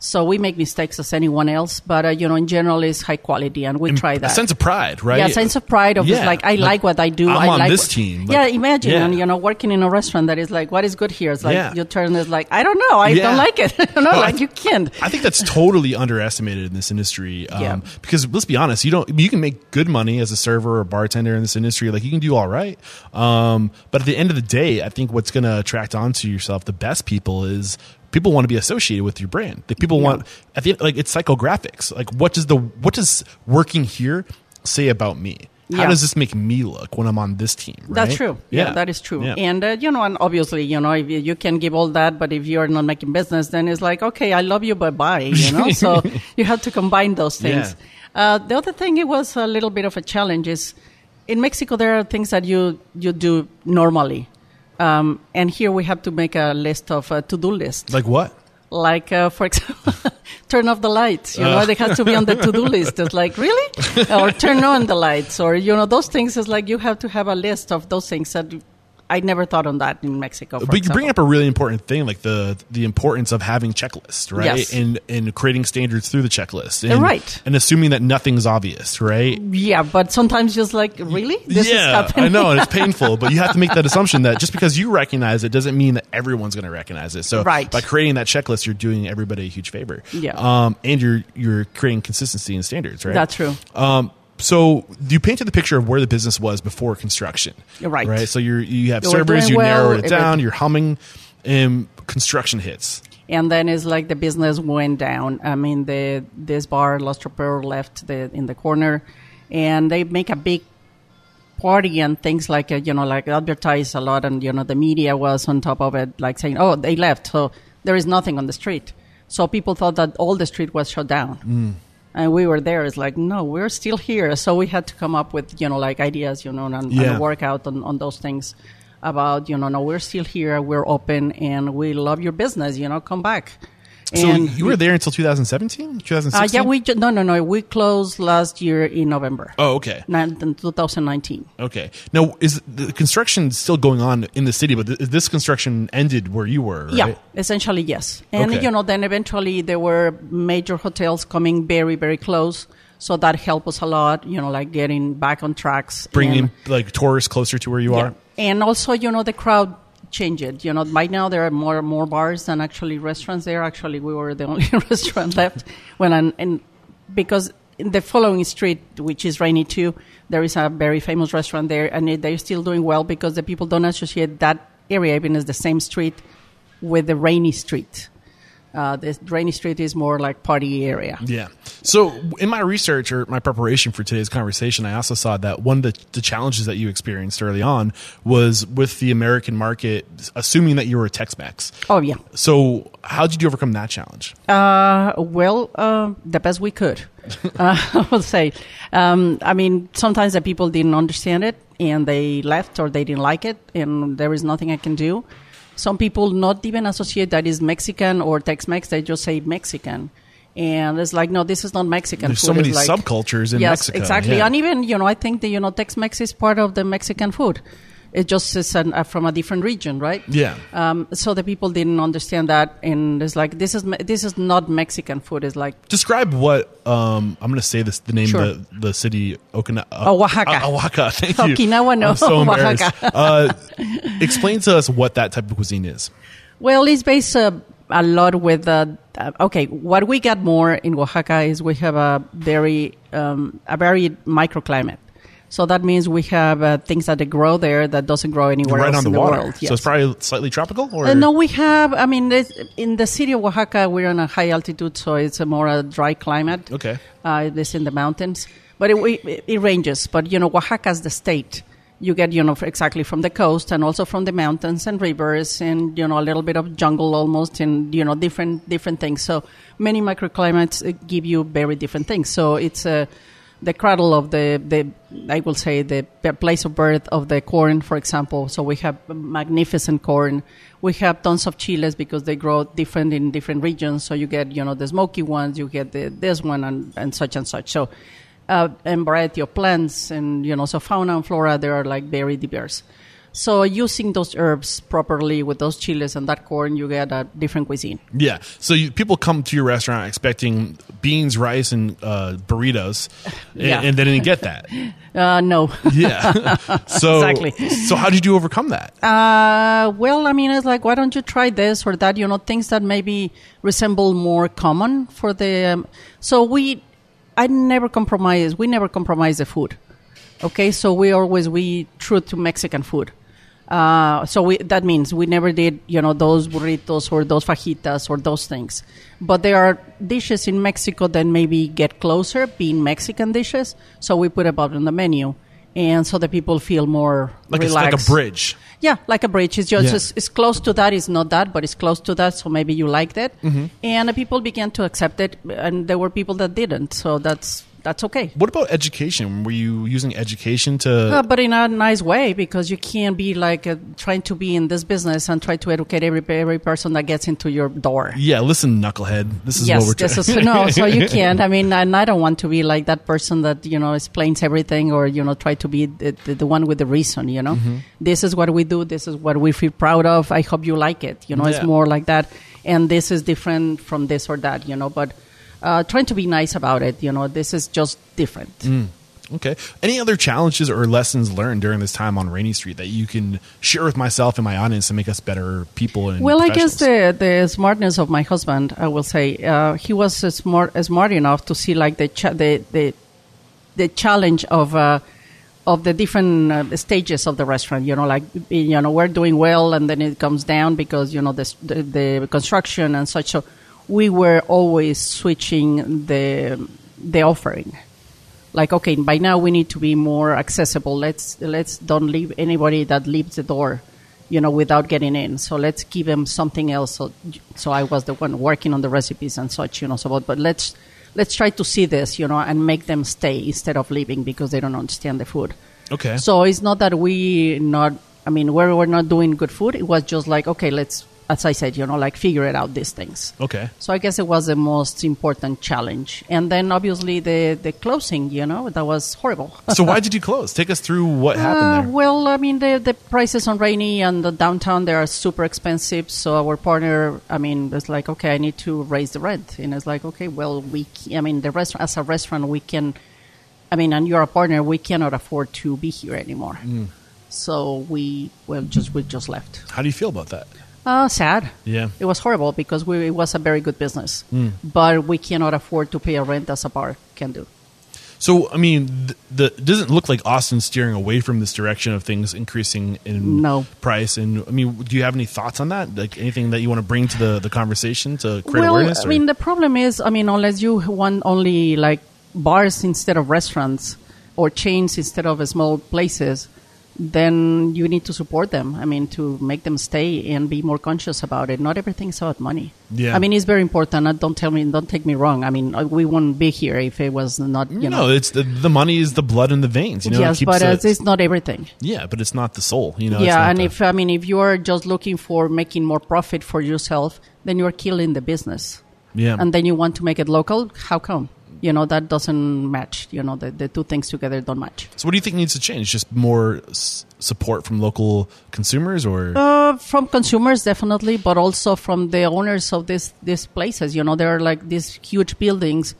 So we make mistakes as anyone else, but uh, you know, in general, it's high quality, and we try A that. sense of pride, right? Yeah, sense of pride of Yeah, just like I like, what I do. I'm I on like this what- team. Like, yeah, imagine yeah. and you know working in a restaurant that is like what is good here. It's like Yeah. your turn is like I don't know, I don't like it. you know, No, like I- you can't. I think that's totally underestimated in this industry. Um, Yeah. Because let's be honest, you don't you can make good money as a server or bartender in this industry. Like you can do all right. Um, but at the end of the day, I think what's going to attract onto yourself the best people is people want to be associated with your brand. The people want at the end, like it's psychographics. Like what does the what does working here say about me? How Yeah. does this make me look when I'm on this team? That's true. Yeah, that is true. Yeah. And uh, you know, and obviously, you know, if you, you can give all that, but if you're not making business, then it's like, okay, I love you, but bye. You know, so you have to combine those things. Uh, the other thing, it was a little bit of a challenge. Is in Mexico there are things that you you do normally, um, and here we have to make a list of uh, to do list. like what? like uh, for example turn off the lights you know Uh. they have to be on the to-do list it's like really or turn on the lights or you know those things is like you have to have a list of those things that i never thought on that in mexico for but you bring up a really important thing, like the the importance of having checklists, right? Yes. And and creating standards through the checklist, and, Right. And assuming that nothing's obvious, right? yeah but sometimes just like really this is yeah, I know, and it's painful, but you have to make that assumption that just because you recognize it doesn't mean that everyone's going to recognize it. So, Right. by creating that checklist, you're doing everybody a huge favor. Yeah. Um, and you're you're creating consistency and standards, right? That's true. Um, so you painted the picture of where the business was before construction, Right. Right. So you're you have You were servers, you well, narrowed it down, you're humming, and construction hits. and then it's like the business went down. I mean, the this bar Los Troperos left the in the corner, and they make a big party and things like uh, you know like advertise a lot, and you know the media was on top of it, like saying, "Oh, they left, so there is nothing on the street." So people thought that all the street was shut down. And we were there. It's like, no, we're still here. So we had to come up with, you know, like ideas, you know, and, Yeah. and work out on, on those things. about, you know, no, we're still here, we're open, and we love your business. You know, come back. So And you were there until 2017, 2016. uh, yeah, we ju- no, no, no. We closed last year in November. Oh, okay. Nin- 2019. Okay. Now, is the construction still going on in the city? But th- this construction ended where you were, right? Yeah, essentially yes. And Okay. you know, then eventually there were major hotels coming very, very close, so that helped us a lot. You know, like getting back on tracks, Bringing and- like tourists closer to where you yeah. are. And also, you know, the crowd changed. You know, right now there are more more bars than actually restaurants there. Actually, we were the only restaurant left when i and because in the following street, which is Rainy Two, there is a very famous restaurant there, and it, they're still doing well because the people don't associate that area even as the same street with the Rainey Street. Uh, the Rainey Street is more like party area. Yeah. So in my research or my preparation for today's conversation, I also saw that one of the, the challenges that you experienced early on was with the American market, assuming that you were a Tex-Mex. Oh yeah. So how did you overcome that challenge? Uh, well, uh, the best we could, uh, I will say. Um, I mean, sometimes the people didn't understand it and they left or they didn't like it, and there is nothing I can do. Some people not even associate that is Mexican or Tex-Mex; they just say Mexican, and it's like, no, this is not Mexican. There's food. so many like- subcultures in yes, Mexico. exactly, Yeah. and even you know, I think that you know, Tex-Mex is part of the Mexican food. It just is an, uh, from a different region, right? Yeah. Um, so the people didn't understand that, and it's like this is this is not Mexican food. It's like Describe what um, I'm going to say this the name Sure. of the, the city Okina, uh, Oh, Oaxaca. uh, Oaxaca. Thank you. Okinawa, no, I'm so. Oaxaca. uh, explain to us what that type of cuisine is. Well, it's based uh, a lot with uh, uh, okay. What we got more in Oaxaca is we have a very um, a very microclimate. So that means we have uh, things that they grow there that doesn't grow anywhere right else on the in the water. world. So it's probably slightly tropical or Uh, no, we have. I mean, in the city of Oaxaca, we're on a high altitude, so it's a more a dry climate. Okay. uh, it's in the mountains, but it, it, it ranges. But you know, Oaxaca's the state. You get you know exactly from the coast and also from the mountains and rivers and you know a little bit of jungle almost and you know different different things. So many microclimates uh, give you very different things. So it's a the cradle of the, the I will say the place of birth of the corn, for example. So we have magnificent corn. We have tons of chiles because they grow different in different regions. So you get you know the smoky ones, you get the this one and, and such and such. So uh, and variety of plants and you know so fauna and flora they are like very diverse. So using those herbs properly with those chiles and that corn, you get a different cuisine. Yeah. So you, people come to your restaurant expecting beans, rice, and uh, burritos, and, and they didn't get that. Uh, no. Yeah. so Exactly. So how did you overcome that? Uh, well, I mean, it's like, why don't you try this or that? You know, things that maybe resemble more common for the. Um, so we, I never compromise. We never compromise the food. Okay, so we always we true to Mexican food. Uh, so we, that means we never did, you know, those burritos or those fajitas or those things. But there are dishes in Mexico that maybe get closer, being Mexican dishes. So we put up on the menu, and so the people feel more Like it's like a bridge. Yeah, like a bridge. It's just Yeah. it's, it's close to that. It's not that, but it's close to that. So maybe you liked it, Mm-hmm. and the people began to accept it, and there were people that didn't. So that's that's okay. What about education? Were you using education to? Uh, but in a nice way, because you can't be like uh, trying to be in this business and try to educate every every person that gets into your door. yeah, listen, knucklehead. This is yes, what we're this is no. So you can't. I mean, and I don't want to be like that person that you know explains everything or you know try to be the, the, the one with the reason. You know, Mm-hmm. this is what we do. This is what we feel proud of. I hope you like it. You know, Yeah. it's more like that. And this is different from this or that. You know, but uh, trying to be nice about it. You know, this is just different. Okay. Any other challenges or lessons learned during this time on Rainey Street that you can share with myself and my audience to make us better people and Well, I guess the the smartness of my husband, I will say, uh, he was smart uh, smart enough to see like the cha- the the the challenge of. Uh, of the different uh, stages of the restaurant, you know, like you know, we're doing well, and then it comes down because you know the the, the construction and such. So we were always switching the the offering. Like okay by now we need to be more accessible. Let's let's don't leave anybody that leaves the door you know without getting in. So let's give them something else. So, so i was the one working on the recipes and such you know so but, but let's let's try to see this you know and make them stay instead of leaving because they don't understand the food. Okay. so it's not that we not I mean, where we're not doing good food, it was just like, okay, let's, as I said, you know, like figure it out these things. Okay. So I guess it was the most important challenge. And then obviously the, the closing, you know, that was horrible. So why did you close? Take us through what Uh, happened there. well, I mean, the, the prices on Rainey and the downtown, they are super expensive. So our partner, I mean, was like, okay, I need to raise the rent. And it's like, okay, well, we, I mean, the restaurant, as a restaurant, we can, I mean, and you're a partner, we cannot afford to be here anymore. Mm. So we, well, just, we just left. How do you feel about that? Uh, sad. Yeah. It was horrible because we, it was a very good business, Mm. but we cannot afford to pay a rent as a bar can do. So, I mean, th- the it doesn't look like Austin's steering away from this direction of things increasing in No. price. And I mean, do you have any thoughts on that? Like anything that you want to bring to the, the conversation to create well, awareness? I mean, the problem is, I mean, unless you want only like bars instead of restaurants or chains instead of small places, then you need to support them. I mean, to make them stay and be more conscious about it. Not everything's about money. Yeah. I mean, it's very important. Don't tell me, don't take me wrong. I mean, uh, we wouldn't be here if it was not, you no, know. it's the, the money is the blood in the veins. You know, It yes, keeps but it's not everything. yeah, but it's not the soul. You know, yeah, and the- if I mean, if you are just looking for making more profit for yourself, then you're killing the business. yeah, and then you want to make it local how come you know that doesn't match you know the, the two things together don't match. So what do you think needs to change? Just more s- support from local consumers, or? Uh, from consumers definitely but also from the owners of this these places. You know they're like these huge buildings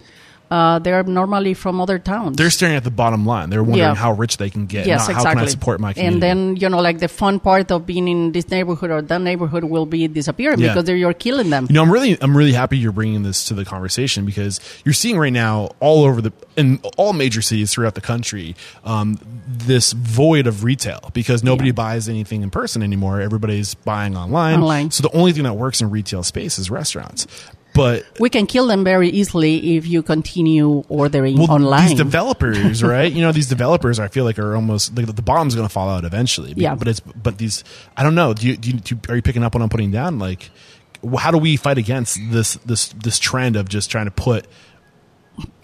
uh, they're normally from other towns they're staring at the bottom line. They're wondering Yeah. how rich they can get. yes not exactly how can I support my community. and then you know like the fun part of being in this neighborhood or that neighborhood will be disappearing Yeah. because they're, you're killing them You know, I'm really, I'm really happy you're bringing this to the conversation because you're seeing right now all over the, in all major cities throughout the country, um, this void of retail because nobody Yeah. buys anything in person anymore. Everybody's buying online. Online. So the only thing that works in retail space is restaurants. But we can kill them very easily if you continue ordering well, online these developers, right? you know, these developers, I feel like are almost like the bottom's going to fall out eventually. Yeah. But it's but these, I don't know. Do you, do you, do you are you picking up what I'm putting down? Like, how do we fight against this this this trend of just trying to put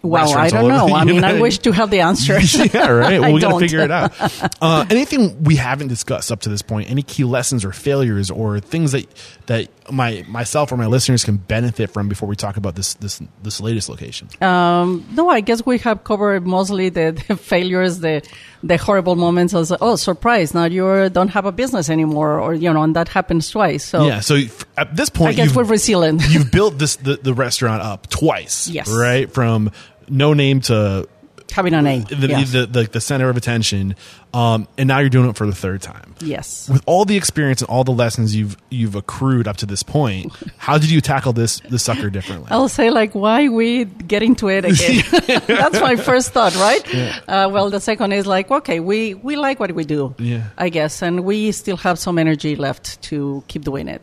Well, I don't know. I mean, I wish to have the answer. yeah, right. Well, we got to figure it out. Uh, anything we haven't discussed up to this point? Any key lessons or failures or things that that my myself or my listeners can benefit from before we talk about this this this latest location? Um, no, I guess we have covered mostly the, the failures, the the horrible moments. As oh, surprise! Now you don't have a business anymore, or you know, and that happens twice. So yeah. So f- at this point, I guess we're resilient. you've built this the, the restaurant up twice. Yes. Right from no name to Having a name. the the, the, the center of attention, um, and now you're doing it for the third time. yes. With all the experience and all the lessons you've you've accrued up to this point, how did you tackle this this sucker differently? I'll say like, why we get into it again? That's my first thought, right? Uh, well, the second is like, okay, we we like what we do, Yeah. I guess, and we still have some energy left to keep doing it.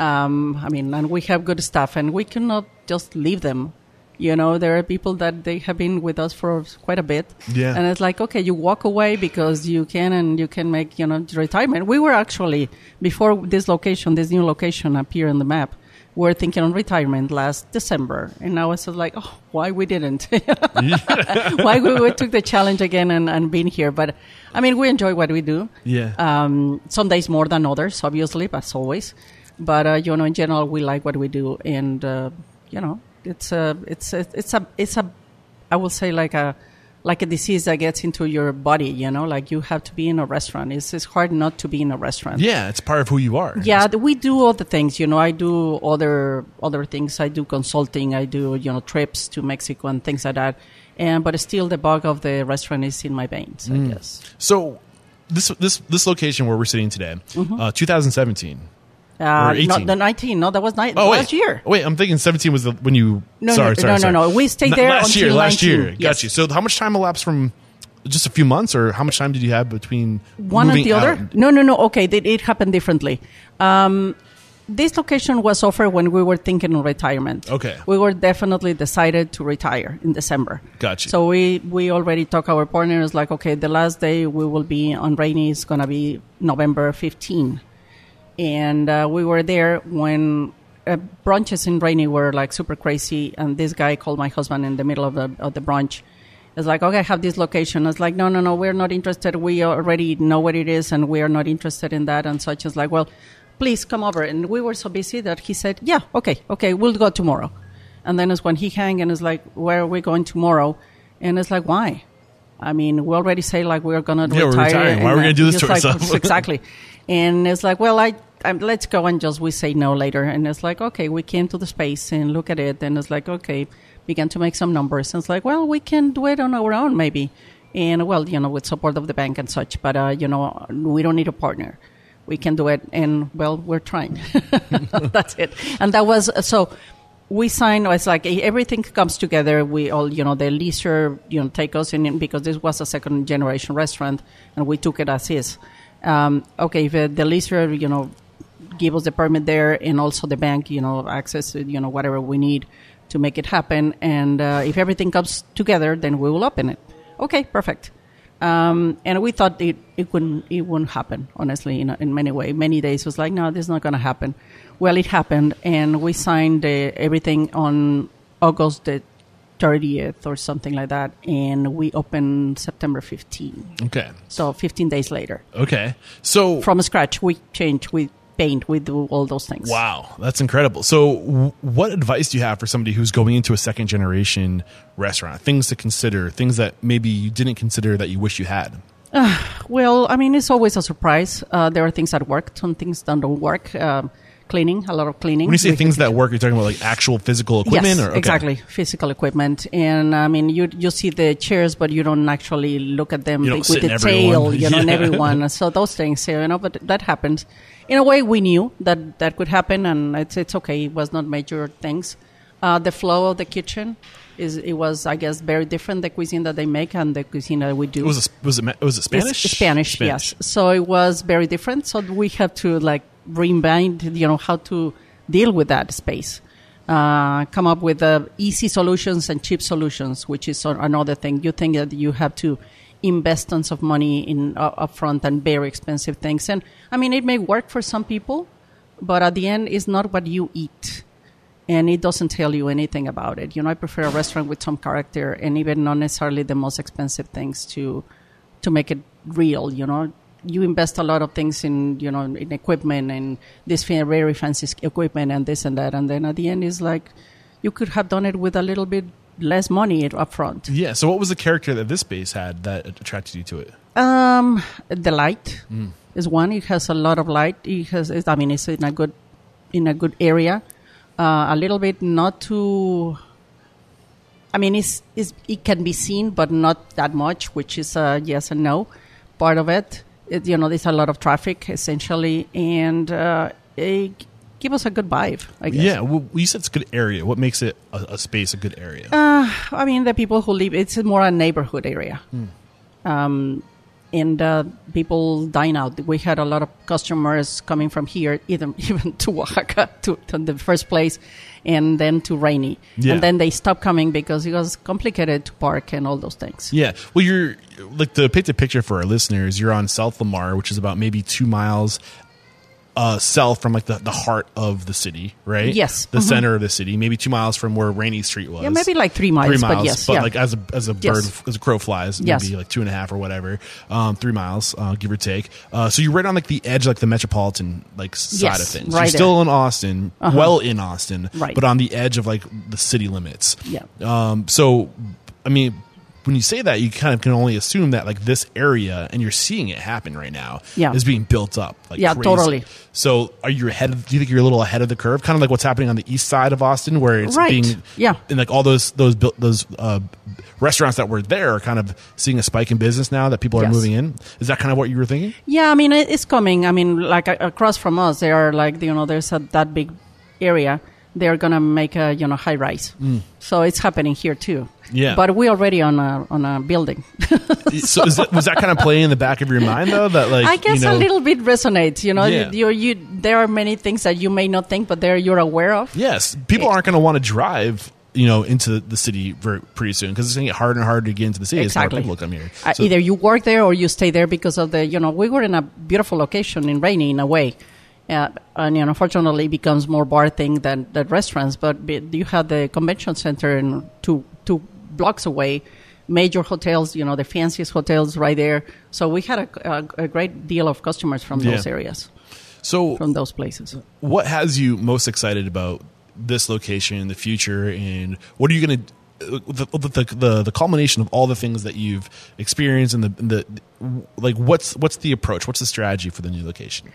Um, I mean, and we have good stuff, and we cannot just leave them. You know, there are people that they have been with us for quite a bit, Yeah. and it's like, okay, you walk away because you can, and you can make, you know, retirement. We were actually before this location, this new location appeared on the map we were thinking on retirement last December, and now it's like, oh, why we didn't? why we, we took the challenge again and, and been here? But I mean, we enjoy what we do. Yeah. Um, some days more than others, obviously, as always. But uh, you know, in general, we like what we do, and uh, you know, it's a, it's a, it's a, it's a, I will say like a, like a disease that gets into your body. You know, like you have to be in a restaurant. It's it's hard not to be in a restaurant. yeah, it's part of who you are. Yeah, we do all the things. You know, I do other other things. I do consulting. I do you know trips to Mexico and things like that. And but still, the bug of the restaurant is in my veins. I guess. So this this this location where we're sitting today, uh, 2017. Uh, 18. not the nineteen. No, that was ni- Oh last wait, year. Wait, I'm thinking 17 was the, when you. No, sorry, no, sorry, no, sorry. no, no. We stayed there last year. Last 19. year, got Yes. you. So how much time elapsed from? Just a few months, or how much time did you have between One moving the other? out? No, no, no. Okay, it, it happened differently. Um, this location was offered when we were thinking of retirement. Okay. We were definitely decided to retire in December. Gotcha. So we, we already talked our partners like, okay, the last day we will be on Rainey is going to be November 15. And uh, we were there when uh, brunches in Rainey were like super crazy. And this guy called my husband in the middle of the, of the brunch. It's like, okay, I have this location. It's like, no, no, no, we're not interested. We already know what it is, and we are not interested in that and such. It's like, well, please come over. And we were so busy that he said, yeah, okay, okay, we'll go tomorrow. And then it's when he hang and it's like, where are we going tomorrow? And it's like, why? I mean, we already say like we're gonna Yeah, we're retire. retiring. Why are we gonna do this to like, ourselves? exactly. And it's like, well, I, i let's go and just we say no later. And it's like, okay, we came to the space and look at it, and it's like, okay, began to make some numbers. And it's like, well, we can do it on our own, maybe. And well, you know, with support of the bank and such. But uh, you know, we don't need a partner. We can do it, and well, we're trying. That's it. And that was so we signed it's like everything comes together we all you know the leaser you know take us in because this was a second generation restaurant and we took it as is um, okay if uh, the leaser you know give us the permit there and also the bank you know access to, you know whatever we need to make it happen. And uh, if everything comes together then we will open it. Okay perfect. Um, and we thought it, it wouldn't it wouldn't happen honestly in, in many ways many days was like no this is not going to happen. Well it happened and we signed uh, everything on august the 30th or something like that and we opened september 15 Okay. so 15 days later. Okay. So from scratch we change we paint we do all those things Wow, that's incredible. So, w- what advice do you have for somebody who's going into a second generation restaurant? Things to consider, things that maybe you didn't consider that you wish you had. Well, I mean, it's always a surprise. Uh, there are things that work, some things that don't work. Um, cleaning, a lot of cleaning. When you say things that work, you're talking about like actual physical equipment, yes, or okay. exactly, physical equipment. And I mean, you you see the chairs, but you don't actually look at them with the tail, you know, and everyone. So those things, you know, but that happens. In a way, we knew that that could happen, and it's it's okay. It was not major things. Uh, the flow of the kitchen is it was, I guess, very different the cuisine that they make and the cuisine that we do. It was a, was it was it Spanish? It's Spanish, yes. So it was very different. So we have to like reinvent, you know, how to deal with that space. Uh, come up with uh, easy solutions and cheap solutions, which is another thing. You think that you have to invest tons of money in uh, upfront and very expensive things, and I mean it may work for some people, but at the end, it's not what you eat and it doesn't tell you anything about it. You know, I prefer a restaurant with some character and even not necessarily the most expensive things to to make it real. You know, you invest a lot of things in you know in equipment and this very fancy equipment and this and that, and then at the end it's like you could have done it with a little bit less money up front. Yeah. So, what was the character that this base had that attracted you to it? Um, the light is one. It has a lot of light. It has. it's- I mean, it's in a good in a good area. Uh, a little bit not too. I mean, it's, it's it can be seen, but not that much, which is a yes and no part of it. it you know, there's a lot of traffic essentially, and uh, it give us a good vibe. I guess. Yeah. Well, you said it's a good area. What makes it a, a space a good area? Uh, I mean, the people who live, it's more a neighborhood area. Um, and uh, people dine out. We had a lot of customers coming from here, even, even to Oaxaca, to, to the first place, and then to Rainey. Yeah. And then they stopped coming because it was complicated to park and all those things. Yeah. Well, you're like to paint a picture for our listeners. You're on South Lamar, which is about maybe two miles uh, south from like the, the heart of the city, right? Yes. The Mhm. center of the city, maybe two miles from where Rainey Street was. Yeah, maybe like three miles, Three but miles, yes, but yeah. like as a as a Yes. bird as a crow flies, Yes. maybe like two and a half or whatever, um, three miles, uh, give or take. Uh, so you're right on like the edge, like the metropolitan like side Yes, of things. right you're still there. in Austin, Uh-huh. well in Austin, Right. but on the edge of like the city limits. Yeah. Um, so, I mean, when you say that, you kind of can only assume that like this area, and you're seeing it happen right now, Yeah. is being built up. Like Yeah, crazy. totally. So, are you ahead? Of, do you think you're a little ahead of the curve? Kind of like what's happening on the east side of Austin, where it's Right. being Yeah. and like all those those built those uh, restaurants that were there are kind of seeing a spike in business now that people are Yes. moving in. Is that kind of what you were thinking? Yeah, I mean, it's coming. I mean, like across from us, there are like, you know, there's a, that big area. They're going to make a, you know, high rise. So it's happening here too. Yeah. But we're already on a, on a building. so, is that, was that kind of playing in the back of your mind though? That like I guess you know, a little bit resonates. You know, Yeah. you, you, you, there are many things that you may not think, but there you're aware of. Yes, people aren't going to want to drive. You know, into the city very, pretty soon because it's going to get harder and harder to get into the city. as more Exactly. people come here. Uh, either you work there or you stay there because of the, you know, we were in a beautiful location in Rainey in a way. Uh, and you know, unfortunately, it becomes more bar thing than, than restaurants. But you have the convention center in two two blocks away, major hotels, you know, the fanciest hotels right there. So we had a, a, a great deal of customers from Yeah. those areas, So, from those places. what has you most excited about this location in the future, and what are you going to the, the, the the culmination of all the things that you've experienced and the, the like what's what's the approach what's the strategy for the new location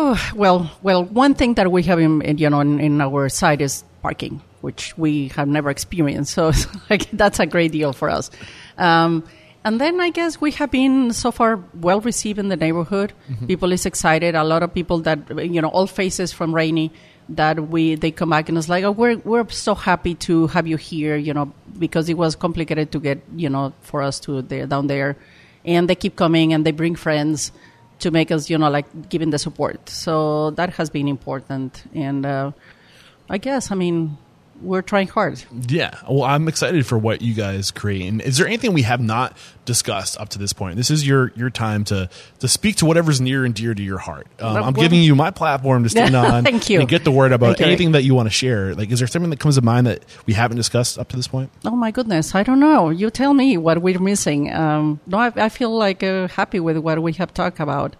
Oh, well, well, one thing that we have in, in, you know in, in our site is parking, which we have never experienced. So like, that's a great deal for us. Um, and then I guess we have been so far well received in the neighborhood. People is excited. A lot of people that you know, all faces from Rainey that we they come back and it's like, oh, we're we're so happy to have you here. You know, because it was complicated to get you know for us to there down there, and they keep coming and they bring friends to make us, you know, like giving the support. So that has been important. And uh, I guess, I mean, we're trying hard. Yeah. Well, I'm excited for what you guys create. And is there anything we have not discussed up to this point? This is your your time to to speak to whatever's near and dear to your heart. Um, I'm giving you my platform to stand on Thank you. and get the word about anything that you want to share. Like, is there something that comes to mind that we haven't discussed up to this point? Oh my goodness, I don't know. You tell me what we're missing. Um, no, I, I feel like uh, happy with what we have talked about.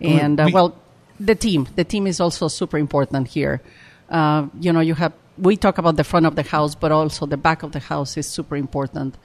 And uh, we- well, the team. The team is also super important here. Uh, you know, you have we talk about the front of the house, but also the back of the house is super important.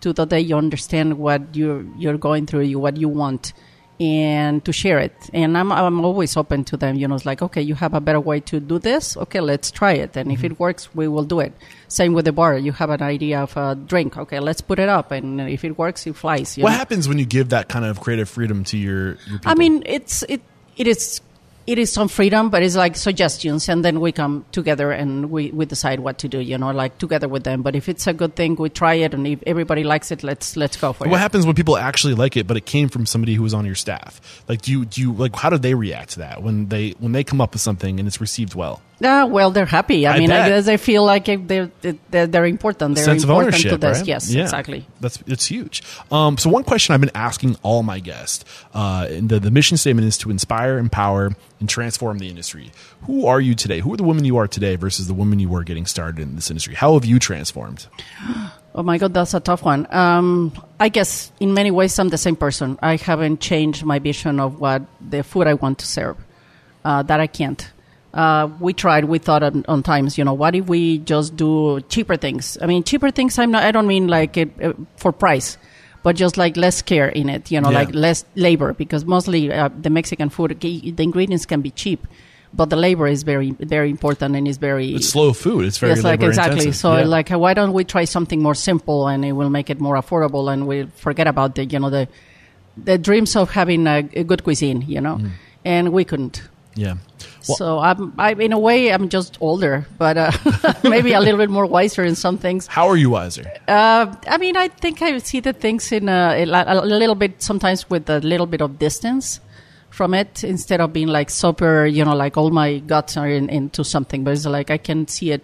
To that you understand what you're you're going through, you what you want, and to share it. And I'm I'm always open to them. You know, it's like okay, you have a better way to do this. Okay, let's try it. And if mm-hmm. it works, we will do it. Same with the bar. You have an idea of a drink. Okay, let's put it up, and if it works, it flies. What know? happens when you give that kind of creative freedom to your, your people? I mean, it's it it is it is some freedom, but it's like suggestions, and then we come together and we, we decide what to do. You know, like together with them. But if it's a good thing, we try it, and if everybody likes it, let's let's go for what it. What happens when people actually like it, but it came from somebody who was on your staff? Like, do you do you like how do they react to that when they when they come up with something and it's received well? Ah, well, they're happy. I, I mean, I guess they feel like they're they're, they're important. They're sense of important ownership, to this. right? Yes, Yeah. exactly. That's it's huge. Um, so one question I've been asking all my guests, uh, and the the mission statement is to inspire, empower, and transform the industry. Who are you today? Who are the women you are today versus the women you were getting started in this industry? How have you transformed? Oh my God, that's a tough one. Um, I guess in many ways I'm the same person. I haven't changed my vision of what the food I want to serve. Uh, that I can't. Uh, we tried. We thought on, on times, you know, what if we just do cheaper things? I mean, cheaper things. I'm not. I don't mean like it uh, for price, but just like less care in it. You know, Yeah. like less labor because mostly uh, the Mexican food, the ingredients can be cheap, but the labor is very very important and is very It's slow food. It's very yes, like exactly. intensive. So, Yeah. like, why don't we try something more simple and it will make it more affordable, and we'll forget about the, you know, the the dreams of having a, a good cuisine, you know, and we couldn't. yeah. Well, so, I'm, I, in a way, I'm just older, but uh, maybe a little bit more wiser in some things. how are you wiser? Uh, I mean, I think I see the things in a, a, a little bit, sometimes with a little bit of distance from it, instead of being like super, you know, like all my guts are in, into something. But it's like I can see it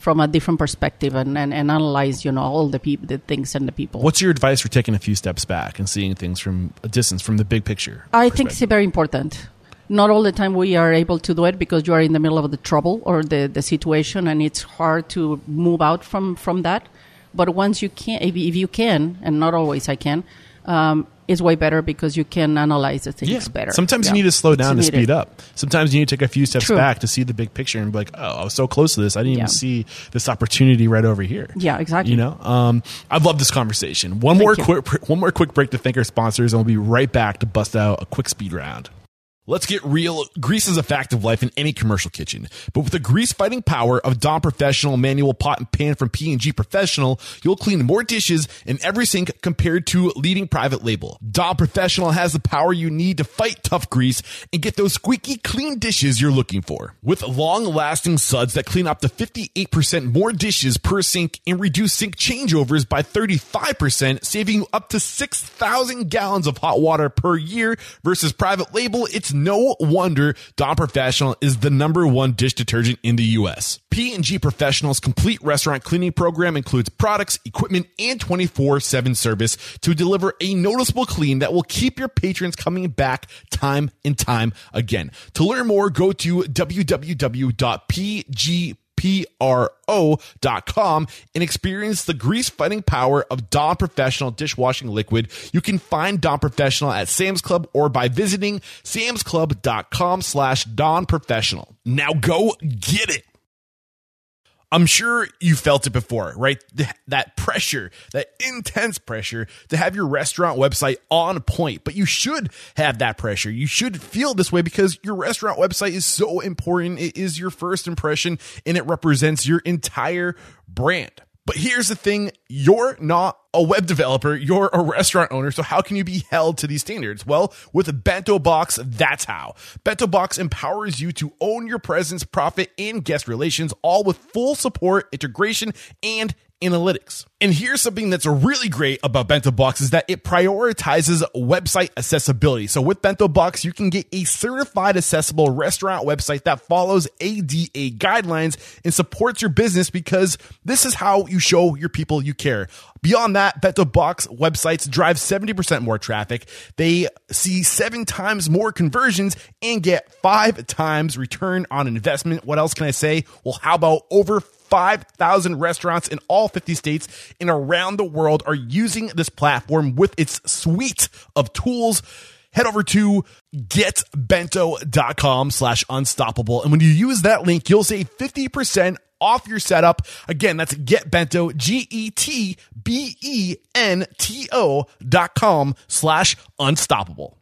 from a different perspective and, and, and analyze, you know, all the people, the things and the people. What's your advice for taking a few steps back and seeing things from a distance, from the big picture? I think it's very important. Not all the time we are able to do it because you are in the middle of the trouble or the, the situation, and it's hard to move out from, from that. But once you can, if, if you can, and not always I can, um, it's way better because you can analyze the things better. Sometimes Yeah. you need to slow It's down to needed. speed up. Sometimes you need to take a few steps True. back to see the big picture and be like, oh, I was so close to this. I didn't Yeah. even see this opportunity right over here. Yeah, exactly. You know, um, I've loved this conversation. One Thank more you. quick, one more quick break to thank our sponsors, and we'll be right back to bust out a quick speed round. Let's get real. Grease is a fact of life in any commercial kitchen, but with the grease fighting power of Dawn Professional manual pot and pan from P&G Professional, you'll clean more dishes in every sink compared to leading private label. Dawn Professional has the power you need to fight tough grease and get those squeaky clean dishes you're looking for. With long lasting suds that clean up to 58% more dishes per sink and reduce sink changeovers by 35%, saving you up to 6,000 gallons of hot water per year versus private label, it's no wonder Dawn Professional is the number one dish detergent in the US. P&G Professional's complete restaurant cleaning program includes products, equipment, and 24-7 service to deliver a noticeable clean that will keep your patrons coming back time and time again. To learn more, go to www.pg pro.com and experience the grease fighting power of Dawn Professional dishwashing liquid. You can find Dawn Professional at Sam's Club or by visiting samsclub.com slash Dawn Professional. Now go get it. I'm sure you felt it before, right? That pressure, that intense pressure to have your restaurant website on point. But you should have that pressure. You should feel this way because your restaurant website is so important. It is your first impression and it represents your entire brand. But here's the thing you're not a web developer, you're a restaurant owner. So, how can you be held to these standards? Well, with Bento Box, that's how. Bento Box empowers you to own your presence, profit, and guest relations, all with full support, integration, and analytics. And here's something that's really great about Bento Box is that it prioritizes website accessibility. So with Bento Box, you can get a certified accessible restaurant website that follows ADA guidelines and supports your business because this is how you show your people you care. Beyond that, Bento Box websites drive 70% more traffic. They see seven times more conversions and get five times return on investment. What else can I say? Well, how about over 5,000 restaurants in all 50 states and around the world are using this platform with its suite of tools. Head over to getbento.com slash unstoppable. And when you use that link, you'll save 50% off your setup. Again, that's getbento, G-E-T-B-E-N-T-O dot com slash unstoppable.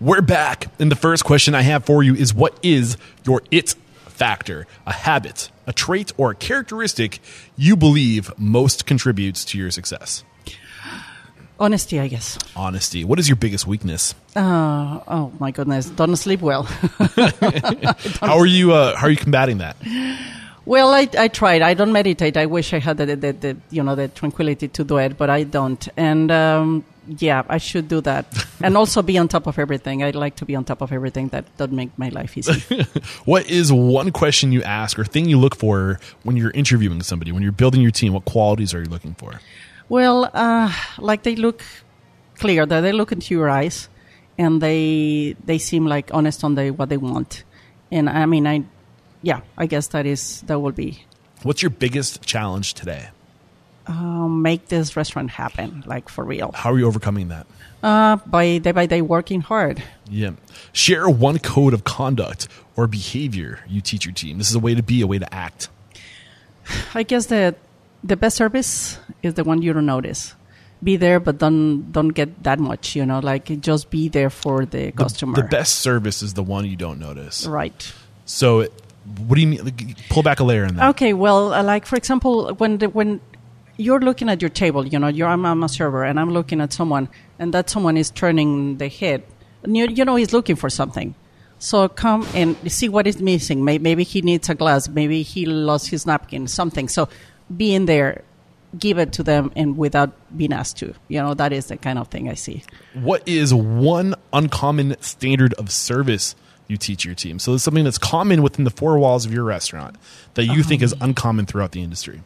We're back. And the first question I have for you is what is your it factor, a habit, a trait, or a characteristic you believe most contributes to your success? Honesty, I guess. Honesty. What is your biggest weakness? Uh, oh my goodness, don't sleep well. how are you? Uh, how are you combating that? Well, I, I tried. I don't meditate. I wish I had the, the, the, you know the tranquility to do it, but I don't. And um, yeah, I should do that. and also be on top of everything. I like to be on top of everything. That does make my life easy. what is one question you ask or thing you look for when you're interviewing somebody, when you're building your team? What qualities are you looking for? Well, uh, like they look clear, that they look into your eyes and they they seem like honest on the, what they want. And I mean, I, yeah, I guess that is, that will be. What's your biggest challenge today? Um, make this restaurant happen, like for real. How are you overcoming that? Uh, by day by day working hard. Yeah. Share one code of conduct or behavior you teach your team. This is a way to be, a way to act. I guess that the best service is the one you don't notice. Be there, but don't don't get that much. You know, like just be there for the, the customer. The best service is the one you don't notice. Right. So, what do you mean? Like, Pull back a layer in that. Okay. Well, uh, like for example, when the, when you're looking at your table, you know, you're I'm, I'm, a server, and I'm looking at someone, and that someone is turning the head. You, you know, he's looking for something. So come and see what is missing. Maybe, maybe he needs a glass. Maybe he lost his napkin. Something. So be in there, give it to them, and without being asked to. You know, that is the kind of thing I see. What is one uncommon standard of service you teach your team? So it's something that's common within the four walls of your restaurant that you um, think is uncommon throughout the industry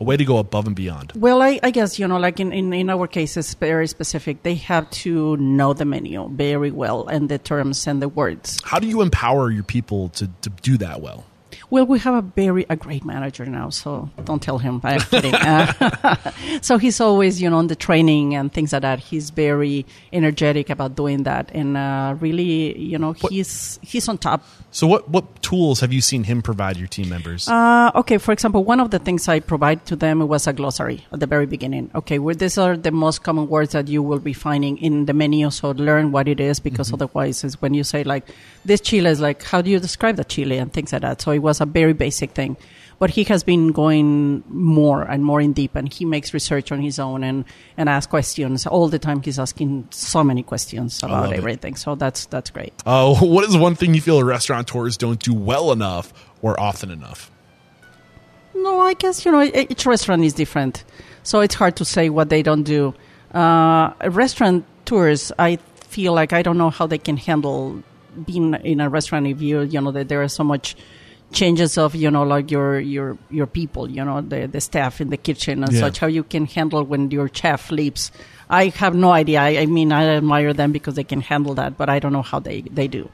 a way to go above and beyond. Well, I, I guess, you know, like in, in, in, our case, it's very specific. They have to know the menu very well and the terms and the words. How do you empower your people to, to do that well? Well, we have a very a great manager now, so don't tell him. I'm kidding. uh, so he's always, you know, on the training and things like that. He's very energetic about doing that, and uh, really, you know, what, he's he's on top. So, what what tools have you seen him provide your team members? Uh, okay, for example, one of the things I provide to them was a glossary at the very beginning. Okay, where these are the most common words that you will be finding in the menu, so learn what it is because mm-hmm. otherwise, is when you say like this chile is like, how do you describe the chile and things like that. So it was a very basic thing. But he has been going more and more in deep, and he makes research on his own and, and asks questions all the time. He's asking so many questions about everything. It. So that's that's great. Oh, uh, what is one thing you feel restaurateurs don't do well enough or often enough? No, I guess you know each restaurant is different, so it's hard to say what they don't do. Uh, restaurant tours, I feel like I don't know how they can handle being in a restaurant if you you know that there are so much changes of you know like your your your people you know the the staff in the kitchen and yeah. such how you can handle when your chef leaves. I have no idea. I, I, mean i admire them because they can handle that but i don't know how they they do.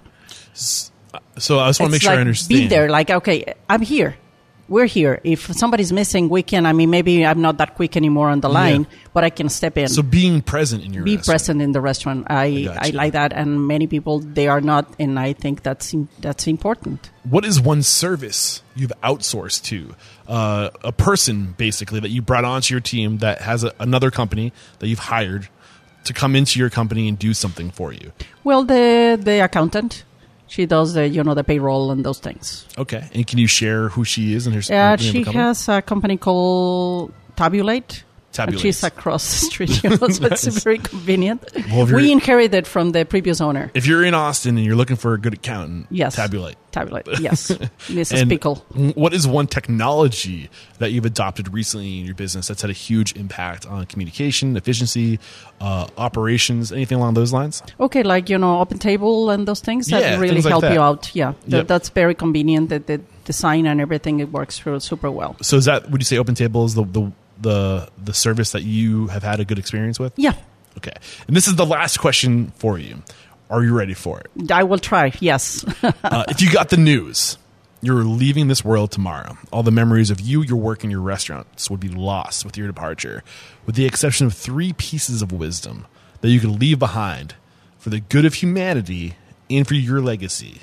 So i just want to make sure like i understand. be there like okay i'm here we're here. If somebody's missing, we can. I mean, maybe I'm not that quick anymore on the line, but I can step in. So being present in your be restaurant. present in the restaurant. I, gotcha. I like that, and many people they are not, and I think that's that's important. What is one service you've outsourced to uh, a person basically that you brought onto your team that has a, another company that you've hired to come into your company and do something for you? Well, the the accountant, she does the you know the payroll and those things. Okay, and can you share who she is and her? Uh, name she has a company called Tabulate. Tabulate. And she's across the street, you know, so Nice. it's very convenient. Well, we inherited from the previous owner. If you're in Austin and you're looking for a good accountant, Yes. tabulate. Tabulate, yes. Mrs. And Pickle. What is one technology that you've adopted recently in your business that's had a huge impact on communication, efficiency, uh, operations, anything along those lines? Okay, like, you know, OpenTable and those things that Yeah, really things like help that. you out. Yeah, Th- Yep. that's very convenient. The, the design and everything, it works super well. So is that would you say OpenTable is the the the, the service that you have had a good experience with? Yeah, Okay. And this is the last question for you. Are you ready for it? I will try, yes. Uh, if you got the news, you're leaving this world tomorrow. All the memories of you, your work, and your restaurants would be lost with your departure, with the exception of three pieces of wisdom that you could leave behind for the good of humanity and for your legacy.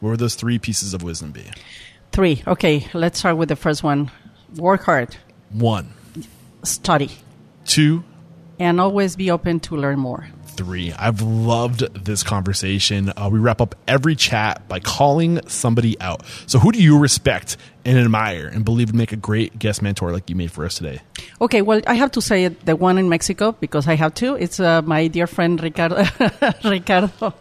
What would those three pieces of wisdom be? Three. Okay, let's start with the first one. Work hard, One, study, two, and always be open to learn more. three. I've loved this conversation. Uh, we wrap up every chat by calling somebody out. So, who do you respect and admire and believe would make a great guest mentor like you made for us today? Okay, well, I have to say the one in Mexico because I have to. It's uh, my dear friend Ricardo, Ricardo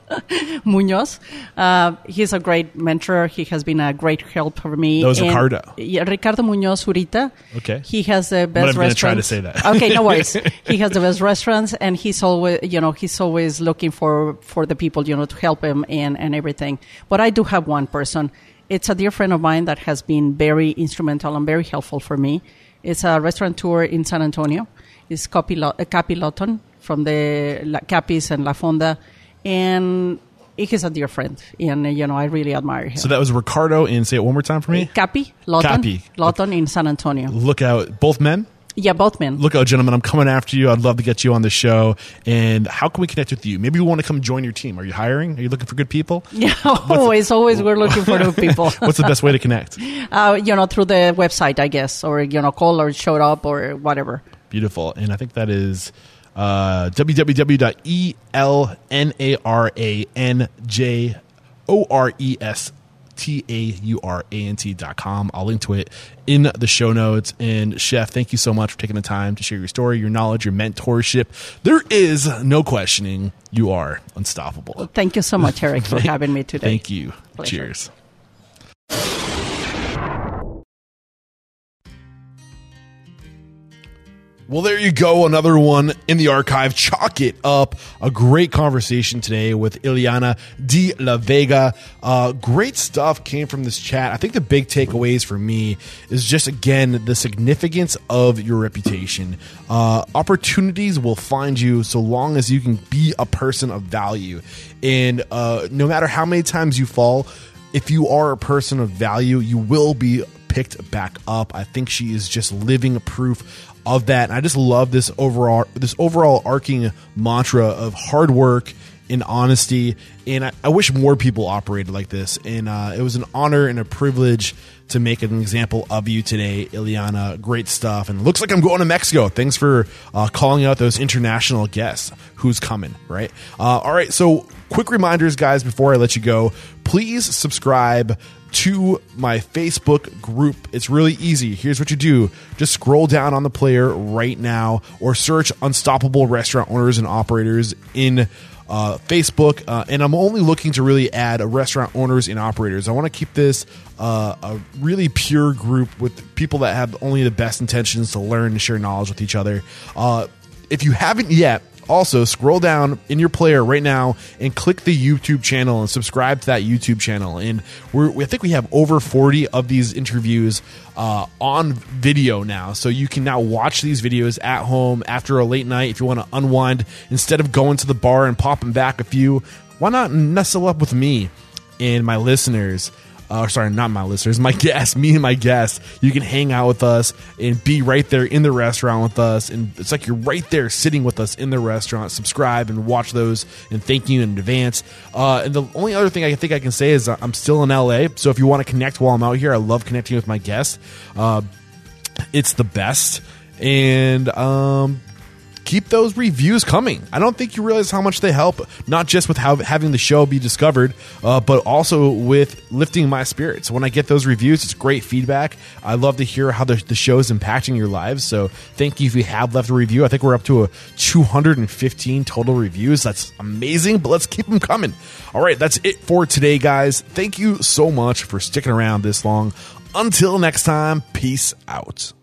Munoz. Uh, he's a great mentor. He has been a great help for me. That was And- Ricardo. Yeah, Ricardo Munoz Zurita. Okay. He has the best restaurants. try to say that. okay, no worries. He has the best restaurants, and he's always, you know, he's always looking for for the people, you know, to help him and and everything. But I do have one person. It's a dear friend of mine that has been very instrumental and very helpful for me. It's a restaurateur in San Antonio. It's Cappy, Lo- uh, Cappy Lawton from the La, Cappy's and La Fonda, and he's a dear friend, and you know I really admire him. So that was Ricardo, and say it one more time for me. Cappy Lawton, Cappy. Lawton in San Antonio. Look out, both men. Yeah, both men. Look out, gentlemen. I'm coming after you. I'd love to get you on the show. And how can we connect with you? Maybe we want to come join your team. Are you hiring? Are you looking for good people? Yeah, always, always we're looking for new people. What's the best way to connect? uh, you know, through the website, I guess, or you know, call or show up or whatever. Beautiful. And I think that is uh, E www.elnaranjorestauranT.com. I'll link to it in the show notes. And Chef, thank you so much for taking the time to share your story, your knowledge, your mentorship. There is no questioning you are unstoppable. Thank you so much, Eric, for having me today. Thank you. Pleasure. Cheers. Well, there you go. Another one in the archive. Chalk it up. A great conversation today with Iliana de la Vega. Uh, great stuff came from this chat. I think the big takeaways for me is just, again, the significance of your reputation. Uh, opportunities will find you so long as you can be a person of value. And uh, no matter how many times you fall, if you are a person of value, you will be picked back up. I think she is just living proof of that. And I just love this overall this overall arcing mantra of hard work and honesty. And I, I wish more people operated like this. And uh, it was an honor and a privilege to make an example of you today, Iliana. Great stuff. And looks like I'm going to Mexico. Thanks for uh, calling out those international guests. Who's coming, right? Uh, all right. So, quick reminders, guys, before I let you go. Please subscribe to my Facebook group. It's really easy. Here's what you do just scroll down on the player right now or search Unstoppable Restaurant Owners and Operators in uh, Facebook. Uh, and I'm only looking to really add restaurant owners and operators. I want to keep this uh, a really pure group with people that have only the best intentions to learn and share knowledge with each other. Uh, if you haven't yet, also scroll down in your player right now and click the YouTube channel and subscribe to that YouTube channel. And we're, I think we have over 40 of these interviews uh, on video now. So you can now watch these videos at home after a late night if you want to unwind instead of going to the bar and popping back a few. Why not nestle up with me and my listeners? Uh, sorry, not my listeners, my guests, me and my guests. You can hang out with us and be right there in the restaurant with us. And it's like you're right there sitting with us in the restaurant. Subscribe and watch those and thank you in advance. Uh, and the only other thing I think I can say is I'm still in LA. So if you want to connect while I'm out here, I love connecting with my guests. Uh, it's the best. And um, keep those reviews coming. I don't think you realize how much they help, not just with how, having the show be discovered, uh, but also with lifting my spirits. When I get those reviews, it's great feedback. I love to hear how the, the show is impacting your lives. So thank you if you have left a review. I think we're up to a 215 total reviews. That's amazing, but let's keep them coming. All right, that's it for today, guys. Thank you so much for sticking around this long. Until next time, peace out.